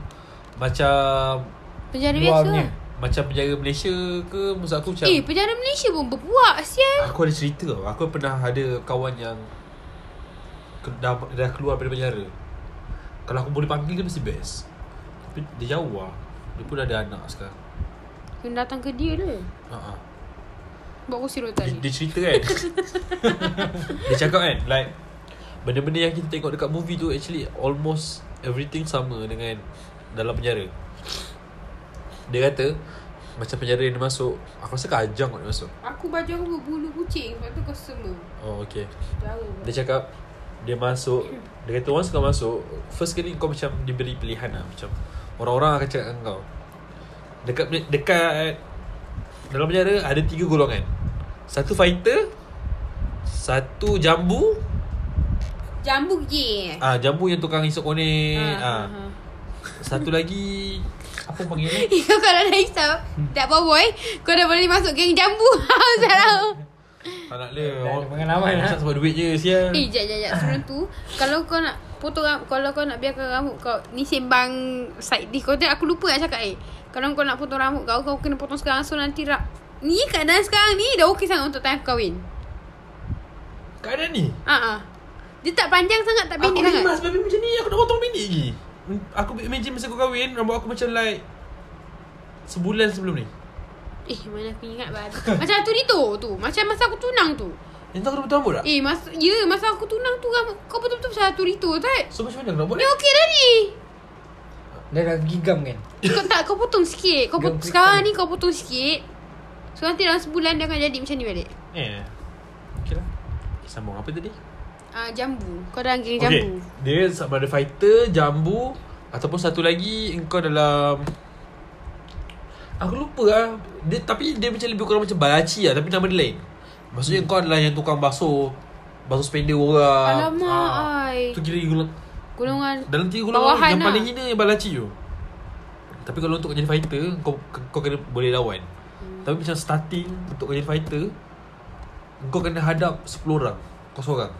Speaker 1: macam
Speaker 3: Penjara biasa
Speaker 2: punya.
Speaker 3: lah.
Speaker 1: macam penjara Malaysia ke maksud aku macam
Speaker 3: Eh penjara Malaysia pun berpuak Sial.
Speaker 1: Aku ada cerita tau. Aku pernah ada kawan yang dah, dah keluar dari penjara. Kalau aku boleh panggil dia mesti best. Tapi dia jauh lah. Dia pun ada anak sekarang
Speaker 3: Kena datang ke dia tu
Speaker 1: uh-huh.
Speaker 3: Buat kursi rotan
Speaker 1: dia,
Speaker 3: ni
Speaker 1: dia cerita kan? Dia cakap kan like benda-benda yang kita tengok dekat movie tu actually almost everything sama dengan dalam penjara. Dia kata macam penjara yang dia masuk aku rasa kajang kot dia masuk.
Speaker 3: Aku baju aku berbulu kucing Sebab tu kau semua
Speaker 1: oh okay.
Speaker 3: Jauh.
Speaker 1: Dia cakap dia masuk dia kata once kau masuk first kali kau macam diberi pilihan lah macam orang-orang akan cakap dengan kau dekat dekat dalam penjara ada tiga golongan. Satu fighter satu jambu.
Speaker 3: Jambu je
Speaker 1: ah jambu yang tukang isap konek ah,
Speaker 3: ha, ha.
Speaker 1: satu lagi apa panggil ni
Speaker 3: Kau kalau dah hisap Tak apa boy Kau dah boleh masuk geng jambu. Salah
Speaker 1: anak dia.
Speaker 2: Dah ada pengalaman,
Speaker 1: Macam
Speaker 2: ah.
Speaker 1: sebab duit je sial.
Speaker 3: Eh jap jap jap. Sebelum tu Kalau kau nak potong Kalau kau nak biarkan rambut kau Ni sembang Side dish kau tengok aku lupa nak cakap eh Kalau kau nak potong rambut kau Kau kena potong sekarang. So nanti rak Ni keadaan sekarang ni Dah okey sangat untuk time aku kahwin.
Speaker 1: Keadaan ni?
Speaker 3: Ah ah. Dia tak panjang sangat Tak
Speaker 1: Aku
Speaker 3: pendek sangat.
Speaker 1: rimas babi macam ni. Aku nak potong pendek lagi. Aku imagine masa aku kahwin Rambut aku macam like Sebulan sebelum ni.
Speaker 3: Eh mana aku ingat baru Macam tu Rito tu Macam masa aku tunang tu.
Speaker 1: Yang tak kena potong rambut tak?
Speaker 3: Eh masa Ya masa aku tunang tu rambut Kau betul-betul macam tu Rito tak?
Speaker 1: So macam mana aku nak buat
Speaker 3: Ni okey dah ni
Speaker 2: Dah dah gigam kan?
Speaker 3: Kau tak kau potong sikit. Kau pot,
Speaker 2: Gam
Speaker 3: Sekarang ni kau potong sikit. So nanti dalam sebulan Dia akan jadi macam ni balik.
Speaker 1: Eh. Okay lah. Okay, Sambung apa tadi?
Speaker 3: Ah Jambu. Kau dalam geng
Speaker 1: Okay
Speaker 3: jambu.
Speaker 1: Dia sama ada fighter Jambu Ataupun satu lagi Engkau dalam Aku lupa lah. Dia, Tapi dia macam lebih kurang macam balaci lah Tapi nama dia lain. Maksudnya kau adalah yang tukang basuh. Basuh sepender orang.
Speaker 3: Alamak,
Speaker 1: Ah,
Speaker 3: ai.
Speaker 1: Tu kira golong
Speaker 3: Golongan
Speaker 1: Dalam tiga golongan
Speaker 3: Bawahan
Speaker 1: Yang
Speaker 3: lah.
Speaker 1: paling hina yang balaci tu. Tapi kalau untuk kau jadi fighter Kau kau kena boleh lawan. Hmm. Tapi macam starting Untuk jadi fighter Kau kena hadap 10 orang. Kau seorang.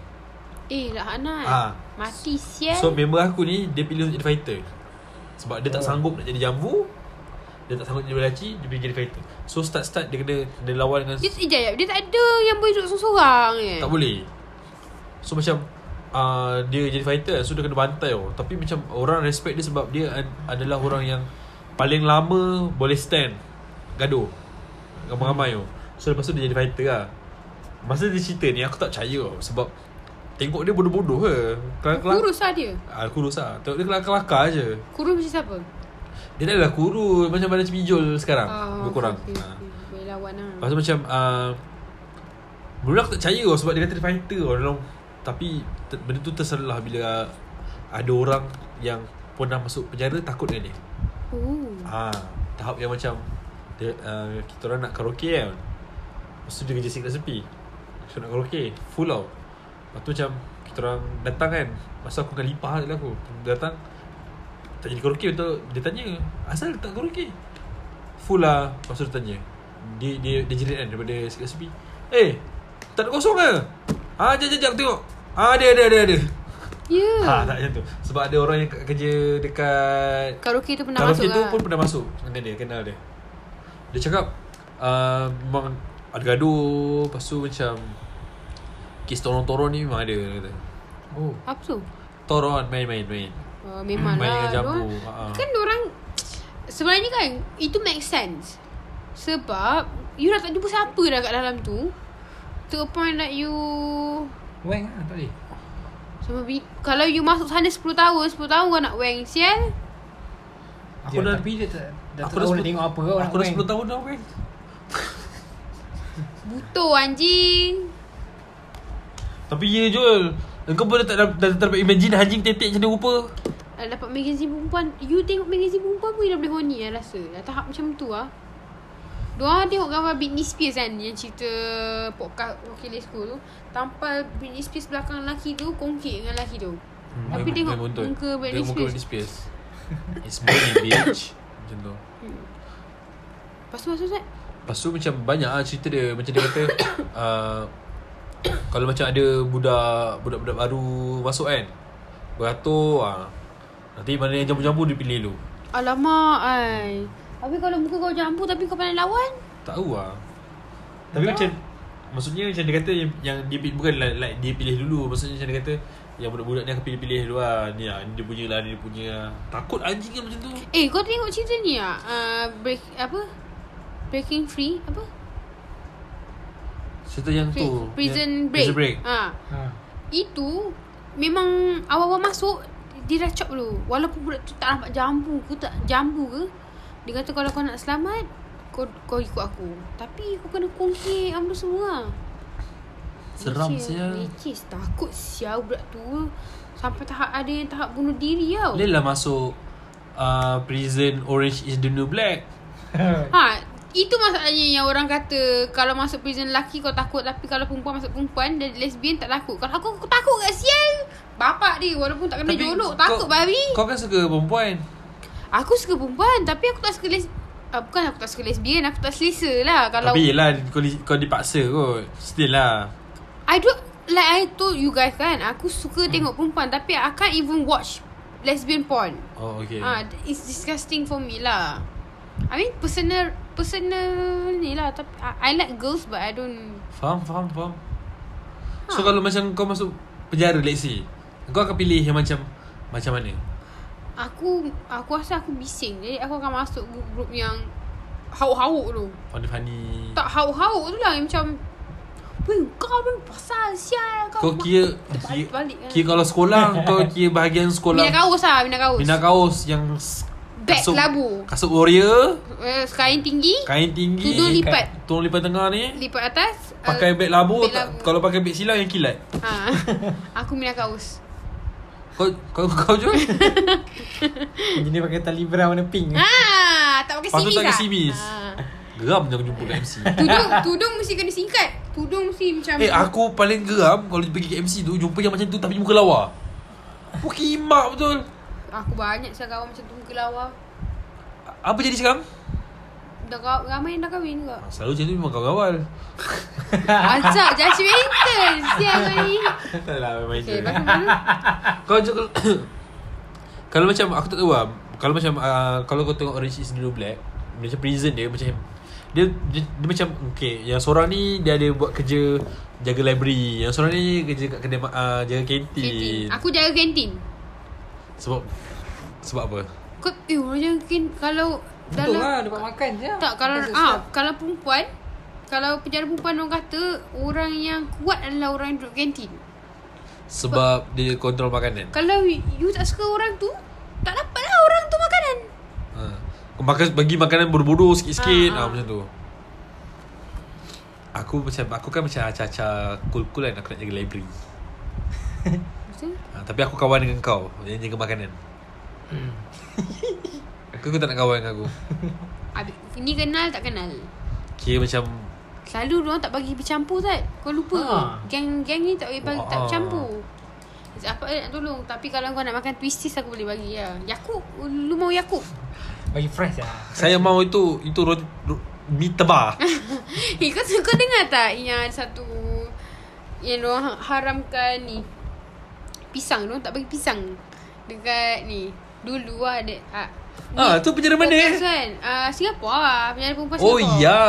Speaker 3: Eh lah Hanat.
Speaker 1: Ah.
Speaker 3: Mati sial.
Speaker 1: So member aku ni Dia pilih untuk jadi fighter. Sebab dia tak
Speaker 2: Oh.
Speaker 1: sanggup nak jadi jambu Dia tak sanggup jadi balaci Dia pilih jadi fighter. So start-start dia kena Dia lawan dengan
Speaker 3: Dia, eh, dia tak ada yang boleh duduk seorang-seorang eh.
Speaker 1: Tak boleh. So macam uh, Dia jadi fighter So dia kena bantai tau Tapi macam Orang respect dia sebab Dia ad- adalah orang yang Paling lama Boleh stand. Gaduh. Ramai-ramai tau So lepas tu dia jadi fighter lah Masa dia cerita ni Aku tak percaya tau Sebab Tengok dia bodoh-bodoh ke? Kelakar
Speaker 3: Kurus lah dia.
Speaker 1: Ah, kurus lah. Tengok dia kelakar-kelakar je
Speaker 3: Kurus macam siapa?
Speaker 1: Dia tak adalah kurus Macam mana pijol sekarang.
Speaker 3: Ah,
Speaker 1: Lebih kurang.
Speaker 3: okay,
Speaker 1: Ah.
Speaker 3: okay. Boleh lawan lah.
Speaker 1: Lepas tu macam uh, Mula aku tak percaya tau Sebab dia kata dia fighter tau Dalam Tapi ter, Benda tu tersalah Bila Ada orang Yang Pernah masuk penjara Takut dengan dia
Speaker 3: Oh.
Speaker 1: ha, Tahap yang macam dia, uh, Kita orang nak karaoke kan. Lepas tu dia kerja sikit sepi. So nak karaoke Full tau Lepas tu macam Kita orang datang kan. Masa aku akan lipah je lah aku. Datang Tak jadi karaoke betul Dia tanya Asal tak karaoke? Full lah. Lepas tu dia tanya. Dia dia, dia jerit kan Daripada sikit sepi. Eh Tak nak kosong ke? Ah, jap jap jap aku tengok Ah, ada ada ada ada
Speaker 3: Ya.
Speaker 1: Ha, tak macam tu Sebab ada orang yang kerja dekat
Speaker 3: Karaoke tu pernah
Speaker 1: Karaoke
Speaker 3: masuk
Speaker 1: tu
Speaker 3: lah.
Speaker 1: pun pernah masuk Dengan dia Kenal dia Dia cakap uh, Memang Ada gaduh Lepas tu macam Kes toron-toron ni memang ada kata.
Speaker 2: Oh
Speaker 3: Apa tu?
Speaker 1: Toron main-main main.
Speaker 3: Uh, memang
Speaker 1: Main dengan
Speaker 3: lah.
Speaker 1: jambu.
Speaker 3: Diorang-
Speaker 1: Ha.
Speaker 3: Kan orang Sebenarnya kan Itu make sense Sebab You dah tak jumpa siapa dah kat dalam tu To a point that you
Speaker 2: Weng? Lah tak boleh.
Speaker 3: Sama bi- Kalau you masuk sana 10 tahun 10 tahun kau nak weng Sial?
Speaker 1: Aku dah-
Speaker 2: dah Tapi dia tak Dah
Speaker 1: Aku dah
Speaker 2: tak tahu nak
Speaker 1: sepuluh-
Speaker 2: tengok apa kau
Speaker 1: Aku dah 10 tahun dah main
Speaker 3: Butuh anjing.
Speaker 1: Tapi ya Joel Engkau pun dah tak, dah, dah, dapat imagine Anjing tetek macam mana rupa?
Speaker 3: Dah dapat magazine perempuan. You tengok magazine perempuan pun You dah boleh horny lah rasa. Dah tahap macam tu lah Diorang tengok gambar Britney Spears kan Yang cerita Podcast Wakil School tu Tampal Britney Spears belakang lelaki tu Kongkit dengan lelaki tu.
Speaker 1: Hmm,
Speaker 3: Tapi
Speaker 1: main-
Speaker 3: tengok
Speaker 1: buntut.
Speaker 3: muka Britney
Speaker 1: muka
Speaker 3: Spears.
Speaker 1: Britney Spears. It's money bitch. Macam tu.
Speaker 3: Lepas tu masuk Zat
Speaker 1: Lepas tu macam banyak lah cerita dia. Macam dia kata uh, Kalau macam ada budak Budak-budak baru masuk kan Beratur uh, Nanti mana yang jambu-jambu dia pilih dulu
Speaker 3: Alamak ai. Tapi kalau muka kau jambu Tapi kau pandai lawan
Speaker 1: Tak tahu lah Tapi macam Maksudnya macam dia kata Yang, yang dia pilih Bukan like, like dia pilih dulu Maksudnya macam dia kata Yang budak-budak ni akan pilih-pilih dulu lah Ni lah dia punya lah dia punya lah Takut anjing kan macam tu
Speaker 3: Eh kau tengok cerita ni ah uh, break apa Breaking Free apa
Speaker 1: Cerita yang tu
Speaker 3: Prison
Speaker 1: yang,
Speaker 3: Break.
Speaker 1: Prison Break
Speaker 3: Ha.
Speaker 2: ha.
Speaker 3: Itu memang awal-awal masuk dia dah chop dulu. Walaupun budak tu tak nampak jambu ke tak jambu ke. Dia kata kalau kau nak selamat kau kau ikut aku. Tapi kau kena kongki apa semua. lah.
Speaker 1: Seram sial.
Speaker 3: Leceh takut sial budak tu. Sampai tahap ada yang tahap bunuh diri tau.
Speaker 1: Dia lah masuk uh, Prison Orange is the new black
Speaker 3: Ha, itu masalahnya yang orang kata kalau masuk prison lelaki kau takut tapi kalau perempuan masuk perempuan dan lesbian tak takut. Kalau aku aku takut kat sial. Bapak dia walaupun tak kena jolok takut
Speaker 1: kau,
Speaker 3: babi.
Speaker 1: Kau kan suka perempuan
Speaker 3: Aku suka perempuan Tapi aku tak suka les uh, Bukan aku tak suka lesbian Aku tak selesa lah Kalau
Speaker 1: Tapi yelah kau, di- kau dipaksa kot. Still lah.
Speaker 3: I don't Like I told you guys kan Aku suka tengok perempuan Tapi I can't even watch Lesbian porn.
Speaker 1: Oh okay.
Speaker 3: Ah, It's disgusting for me lah. I mean personal Personal ni lah Tapi I, I like girls But I don't
Speaker 1: Faham faham faham. So
Speaker 3: Ha.
Speaker 1: kalau macam kau masuk penjara let's say Kau akan pilih yang macam Macam mana
Speaker 3: Aku Aku rasa aku bising. Jadi aku akan masuk grup-grup yang Hauk-hauk tu.
Speaker 1: Funny-funny
Speaker 3: Tak hauk-hauk tu lah Yang macam Weh kau pun pasal sial
Speaker 1: Kau kira Kira,
Speaker 3: Balik kan.
Speaker 1: kira kalau sekolah Kau kira bahagian sekolah
Speaker 3: Minat kaos lah Minat kaos.
Speaker 1: Minat kaos yang
Speaker 3: Bag labu
Speaker 1: Kasut warrior.
Speaker 3: Uh, Kain tinggi.
Speaker 1: Kain tinggi.
Speaker 3: Tudung lipat.
Speaker 1: Tudung lipat tengah ni.
Speaker 3: Lipat atas uh,
Speaker 1: Pakai beg labu,
Speaker 3: beg
Speaker 1: tak,
Speaker 3: labu.
Speaker 1: Kalau pakai beg silang yang kilat.
Speaker 3: Ha. Aku minat kaos
Speaker 1: Kau kau kau jual
Speaker 2: Jadi pakai tali brown warna pink.
Speaker 3: Ah, Tak pakai
Speaker 1: Lepas tu
Speaker 3: simis
Speaker 1: tak pakai
Speaker 3: lah.
Speaker 1: Simis.
Speaker 3: Ah.
Speaker 1: Geram je aku jumpa kat MC
Speaker 3: Tudung Tudung mesti kena singkat. Tudung mesti macam
Speaker 1: Eh aku paling geram Kalau pergi ke MC tu Jumpa yang macam tu Tapi muka lawa. Aku kimak betul.
Speaker 3: Aku banyak saya kawan macam tu Muka lawa.
Speaker 1: Apa jadi sekarang?
Speaker 3: Dah kaw- ramai yang dah kahwin juga?
Speaker 1: Ah, Selalu macam tu memang kau awal
Speaker 3: Ajak judgemental Sial kau ni
Speaker 1: Tak lah memang
Speaker 3: Okay
Speaker 1: itu
Speaker 3: mana?
Speaker 1: Kau kalau Kalau macam Aku tak tahu lah. Kalau macam uh, Kalau kau tengok Orange is the New Black Macam prison dia Macam dia, dia, dia macam Okay Yang seorang ni Dia ada buat kerja Jaga library. Yang seorang ni Kerja kat kedai uh, Jaga
Speaker 3: Kantin.
Speaker 1: Kantin.
Speaker 3: Aku jaga kantin.
Speaker 1: Sebab Sebab apa?
Speaker 3: Kau Eh orang jaga kantin Kalau
Speaker 2: Betul lah Dapat makan je
Speaker 3: Tak kalau
Speaker 2: Makan
Speaker 3: ah kalau perempuan kalau penjara perempuan orang kata orang yang kuat adalah orang yang duduk kantin.
Speaker 1: Sebab dia kontrol makanan
Speaker 3: Kalau you tak suka orang tu, tak dapat lah orang tu makanan.
Speaker 1: ha. Kau makan, bagi makanan bodoh-bodoh sikit-sikit
Speaker 3: Ah,
Speaker 1: ha,
Speaker 3: ah.
Speaker 1: Macam tu Aku macam Aku kan macam acah-acah Cool-cool kan Aku nak jaga library ha, Tapi aku kawan dengan kau Yang jaga makanan Kau, kau tak nak kawan dengan aku?
Speaker 3: Habis, Ni kenal tak kenal?
Speaker 1: Kira macam
Speaker 3: Selalu orang tak bagi bercampur tak Kau lupa.
Speaker 2: Ha.
Speaker 3: Gang-gang ni tak bagi bagi, tak bercampur. Apa nak tolong? Tapi kalau kau nak makan twisties Aku boleh bagi lah Yakub Lu mau Yakub
Speaker 2: Bagi fresh lah
Speaker 1: Saya mau itu Itu roti ro- Mi tebal.
Speaker 3: Eh kau, kau dengar tak Yang ada satu Yang orang haramkan ni? Pisang Diorang tak bagi pisang. Dekat ni. Dulu lah ada ah,
Speaker 1: tu penjara mana eh?
Speaker 3: Kan ah, Singapura lah Penjara perempuan
Speaker 1: Oh
Speaker 3: Singapura
Speaker 1: ya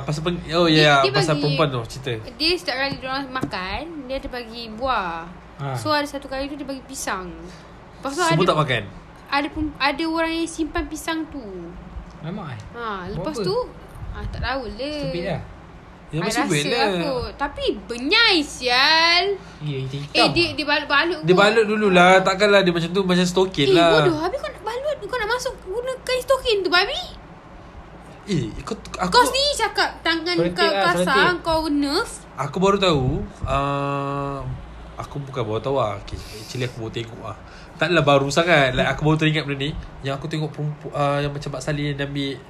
Speaker 1: Pasal pen, Oh ya
Speaker 3: Dia- dia
Speaker 1: Pasal
Speaker 3: bagi-
Speaker 1: perempuan tu cerita
Speaker 3: Dia setiap kali diorang makan Dia ada bagi buah
Speaker 2: Ha.
Speaker 3: So ada satu kali tu Dia bagi pisang Lepas tu
Speaker 1: Semua
Speaker 3: ada
Speaker 1: tak makan
Speaker 3: ada pem- ada orang yang simpan pisang tu.
Speaker 2: Memang eh
Speaker 3: Ha, lepas
Speaker 2: Buat apa?
Speaker 3: tu ah tak tahu lah.
Speaker 2: Stupid lah
Speaker 1: Ya
Speaker 3: I
Speaker 1: masih
Speaker 3: rasa
Speaker 1: duit lah.
Speaker 3: aku. Tapi benyai sial.
Speaker 2: Ya hitam
Speaker 3: Eh dia dia balut-balut
Speaker 1: Dia
Speaker 3: kot.
Speaker 1: balut dululah. Takkanlah dia macam tu Macam stokin
Speaker 3: Eh
Speaker 1: lah.
Speaker 3: bodoh. Habis kau nak balut? Kau nak masuk Guna kain stokin tu babi?
Speaker 1: Eh kau, aku,
Speaker 3: Kau sendiri cakap Tangan kau
Speaker 2: lah,
Speaker 3: kasar
Speaker 2: seletik.
Speaker 3: Kau nerf
Speaker 1: Aku baru tahu uh, Aku bukan baru tahu lah. Okay, Actually aku baru tengok lah. Tak adalah baru sangat. Like, Aku baru teringat benda ni. Yang aku tengok perempu, uh, Yang macam Mak Salih Dia ambil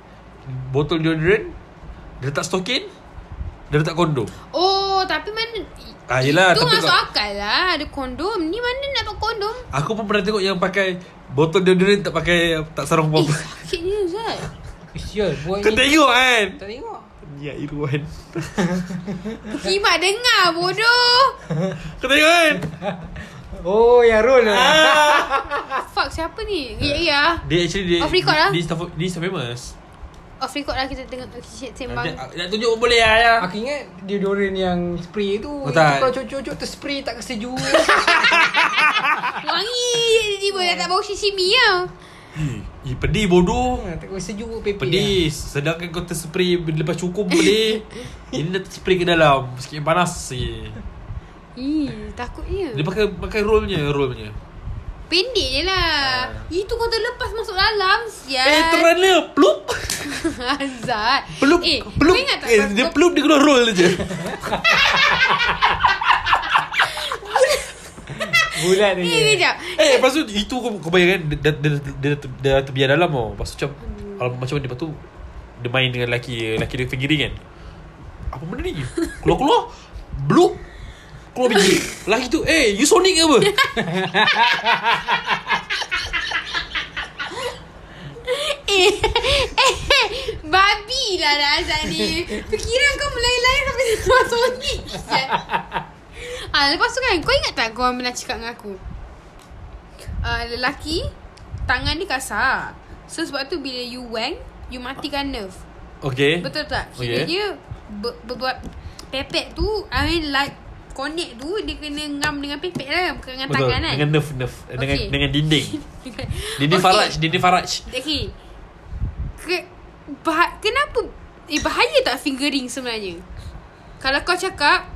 Speaker 1: Botol deodorant Dia letak stokin Dia letak kondom?
Speaker 3: Oh tapi mana
Speaker 1: Ah, yelah,
Speaker 3: Itu
Speaker 1: tapi
Speaker 3: masuk
Speaker 1: kau-
Speaker 3: akal lah Ada kondom. Ni mana nak pakai kondom?
Speaker 1: Aku pun pernah tengok yang pakai Botol deodorant tak pakai Tak sarung
Speaker 3: Eh
Speaker 1: apa-apa
Speaker 3: sakitnya Zat
Speaker 2: Sial buat
Speaker 1: Kau tengok kan?
Speaker 2: Tak tengok.
Speaker 1: Ya Irwan.
Speaker 3: Kimak dengar bodoh.
Speaker 1: Kau tengok kan?
Speaker 2: Oh yang roll lah
Speaker 1: ah.
Speaker 3: Fuck siapa ni? Ya ya.
Speaker 1: Dia actually dia
Speaker 3: Off record lah.
Speaker 1: Dia Insta, dia Insta famous
Speaker 3: Off record lah kita tengok sembang.
Speaker 1: Nanti, Nak tunjuk pun boleh lah ya.
Speaker 2: Aku ingat deodorant yang spray tu
Speaker 1: Oh, tak.
Speaker 2: Kalau cucuk-cucuk tu spray tak kesejuk
Speaker 3: Wangi Tiba-tiba tak bau sashimi tau.
Speaker 1: Eh, eh pedih bodoh.
Speaker 2: Ha, Tak kesejuk pepe
Speaker 1: Pedih. Sedangkan kau terspray Lepas cukup pedih Ini dah terspray ke dalam. Sikit panas je.
Speaker 3: Ih, takutnya
Speaker 1: Dia pakai pakai rollnya Rollnya
Speaker 3: Pendek je lah. Itu kau terlepas masuk dalam Sial.
Speaker 1: Eh terana Plup.
Speaker 3: Azad.
Speaker 1: Plup.
Speaker 3: Eh
Speaker 1: Plup.
Speaker 3: kau ingat tak
Speaker 1: eh, Dia plup dia kena roll je.
Speaker 2: Bulat tu
Speaker 3: Eh kejap.
Speaker 1: Eh lepas tu Itu kau, kau bayangkan Dia, dia, dia, dia, dia, dia terbiar dalam tau. Lepas tu macam Kalau macam mana Lepas tu Dia main dengan lelaki Lelaki dia fingering kan? Apa benda ni? Keluar-keluar. Bloop Keluar biji Lelaki tu Eh you sonic ke apa?
Speaker 3: Eh Eh Babi lah dah Azad ni. Fikiran kau melayu-layu Sampai keluar sonic Sial. ah, Lepas tu kan Kau ingat tak Kau pernah cakap dengan aku? Uh, Lelaki Tangan dia kasar. So sebab tu Bila you wang You matikan nerve.
Speaker 1: Okay.
Speaker 3: Betul tak?
Speaker 1: Okay.
Speaker 3: Dia ber, berbuat pepek tu I mean like connect tu dia kena ngam dengan pepek lah bukan dengan
Speaker 1: Betul
Speaker 3: tangan kan.
Speaker 1: Dengan nerve Dengan
Speaker 3: Okay.
Speaker 1: dengan dinding Dinding
Speaker 3: Okay.
Speaker 1: Faraj Dinding Faraj
Speaker 3: Okay. Ke, bah, kenapa eh bahaya tak fingering sebenarnya? Kalau kau cakap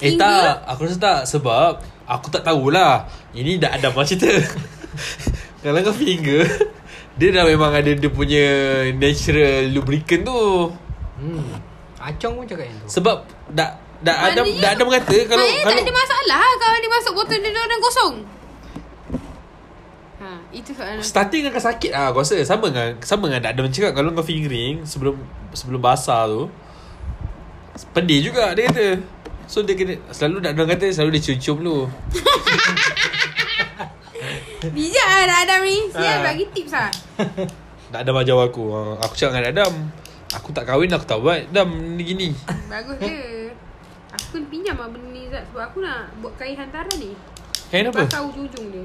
Speaker 1: Eh
Speaker 3: finger,
Speaker 1: tak Aku rasa tak Sebab Aku tak tahulah Ini dah ada macam cerita Kalau kau finger Dia dah memang ada Dia punya Natural lubricant tu
Speaker 2: hmm. Acong pun cakap yang tu
Speaker 1: Sebab Dah Dah ada Dah ada mengata Kalau
Speaker 3: Maknanya
Speaker 1: kalau
Speaker 3: tak ada masalah kalau dia masuk botol dia orang kosong. Ha, itu soalan.
Speaker 1: Starting akan sakit lah Aku rasa Sama dengan Sama dengan Adam cakap Kalau kau fingering Sebelum Sebelum basah tu Pedih juga Dia kata So dia kena Selalu nak orang kata Selalu dia cium-cium dulu
Speaker 3: Bijak lah nak Adam ni. Sial
Speaker 1: Ha.
Speaker 3: bagi tips lah.
Speaker 1: Tak ada ajar aku Ha, Aku cakap dengan Adam Aku tak kahwin Aku tak buat Adam ni gini
Speaker 3: Bagus je. Aku kena pinjam lah benda ni Zat. Sebab aku nak buat kain hantaran ni.
Speaker 1: Kain apa?
Speaker 3: Pasal ujung-ujung dia.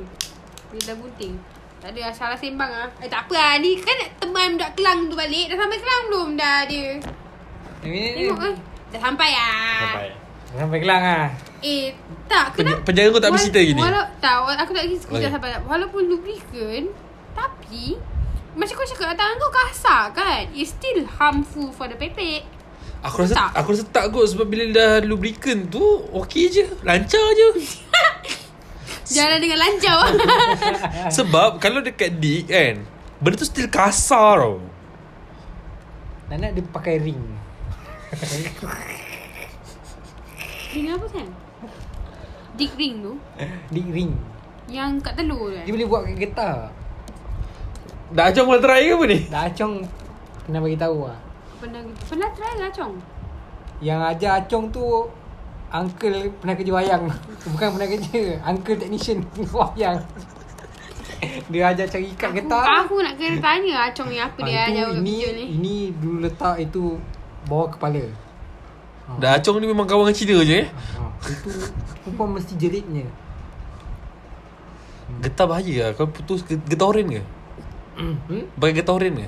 Speaker 3: Dia dah bunting Tak ada salah sembang lah. Eh tak apa lah. Ni kan nak teman budak Kelang tu balik. Dah sampai Kelang belum dah dia?
Speaker 2: Ini ni
Speaker 3: Tengok kan Dah sampai lah.
Speaker 1: Sampai.
Speaker 2: Sampai kelang lah.
Speaker 3: Eh tak. Kenapa?
Speaker 1: penjara kau tak habis
Speaker 3: Wal-
Speaker 1: cerita gini?
Speaker 3: walau, Tak aku tak kisah
Speaker 1: Okay.
Speaker 3: sampai. Walaupun lubricant Tapi Macam kau cakap Tangan kau kasar kan? It's still harmful for the pepek
Speaker 1: Aku rasa
Speaker 3: Tak.
Speaker 1: Aku rasa tak kot Sebab bila dah lubricant tu Okey je Lancar je.
Speaker 3: Jalan dengan lancar.
Speaker 1: Sebab Kalau dekat dick kan Benda tu still kasar tau.
Speaker 2: Nak dia pakai ring.
Speaker 3: Dengan apa kan Dick ring tu?
Speaker 2: Dick ring.
Speaker 3: Yang kat telur tu kan
Speaker 2: Dia boleh buat kat getah
Speaker 1: Dah acong pun try ke apa ni?
Speaker 2: Dah Acong Pernah bagi tahu lah
Speaker 3: Pernah Pernah try lah Chong
Speaker 2: Yang ajar Acong tu Uncle pernah kerja wayang Bukan pernah kerja Uncle technician wayang Dia ajar cari ikat
Speaker 3: aku,
Speaker 2: getah
Speaker 3: aku nak kena tanya Acong ni apa
Speaker 2: Ah,
Speaker 3: dia ajar kat
Speaker 2: ini,
Speaker 3: ni
Speaker 2: Ini dulu letak itu Bawah kepala
Speaker 1: Dah acong ni memang kawan dengan Cina je eh.
Speaker 2: ha, Itu Perempuan mesti jeritnya
Speaker 1: Getah bahaya lah. Kau putus get- getah oren ke?
Speaker 2: hmm?
Speaker 1: Pakai getah oren ke?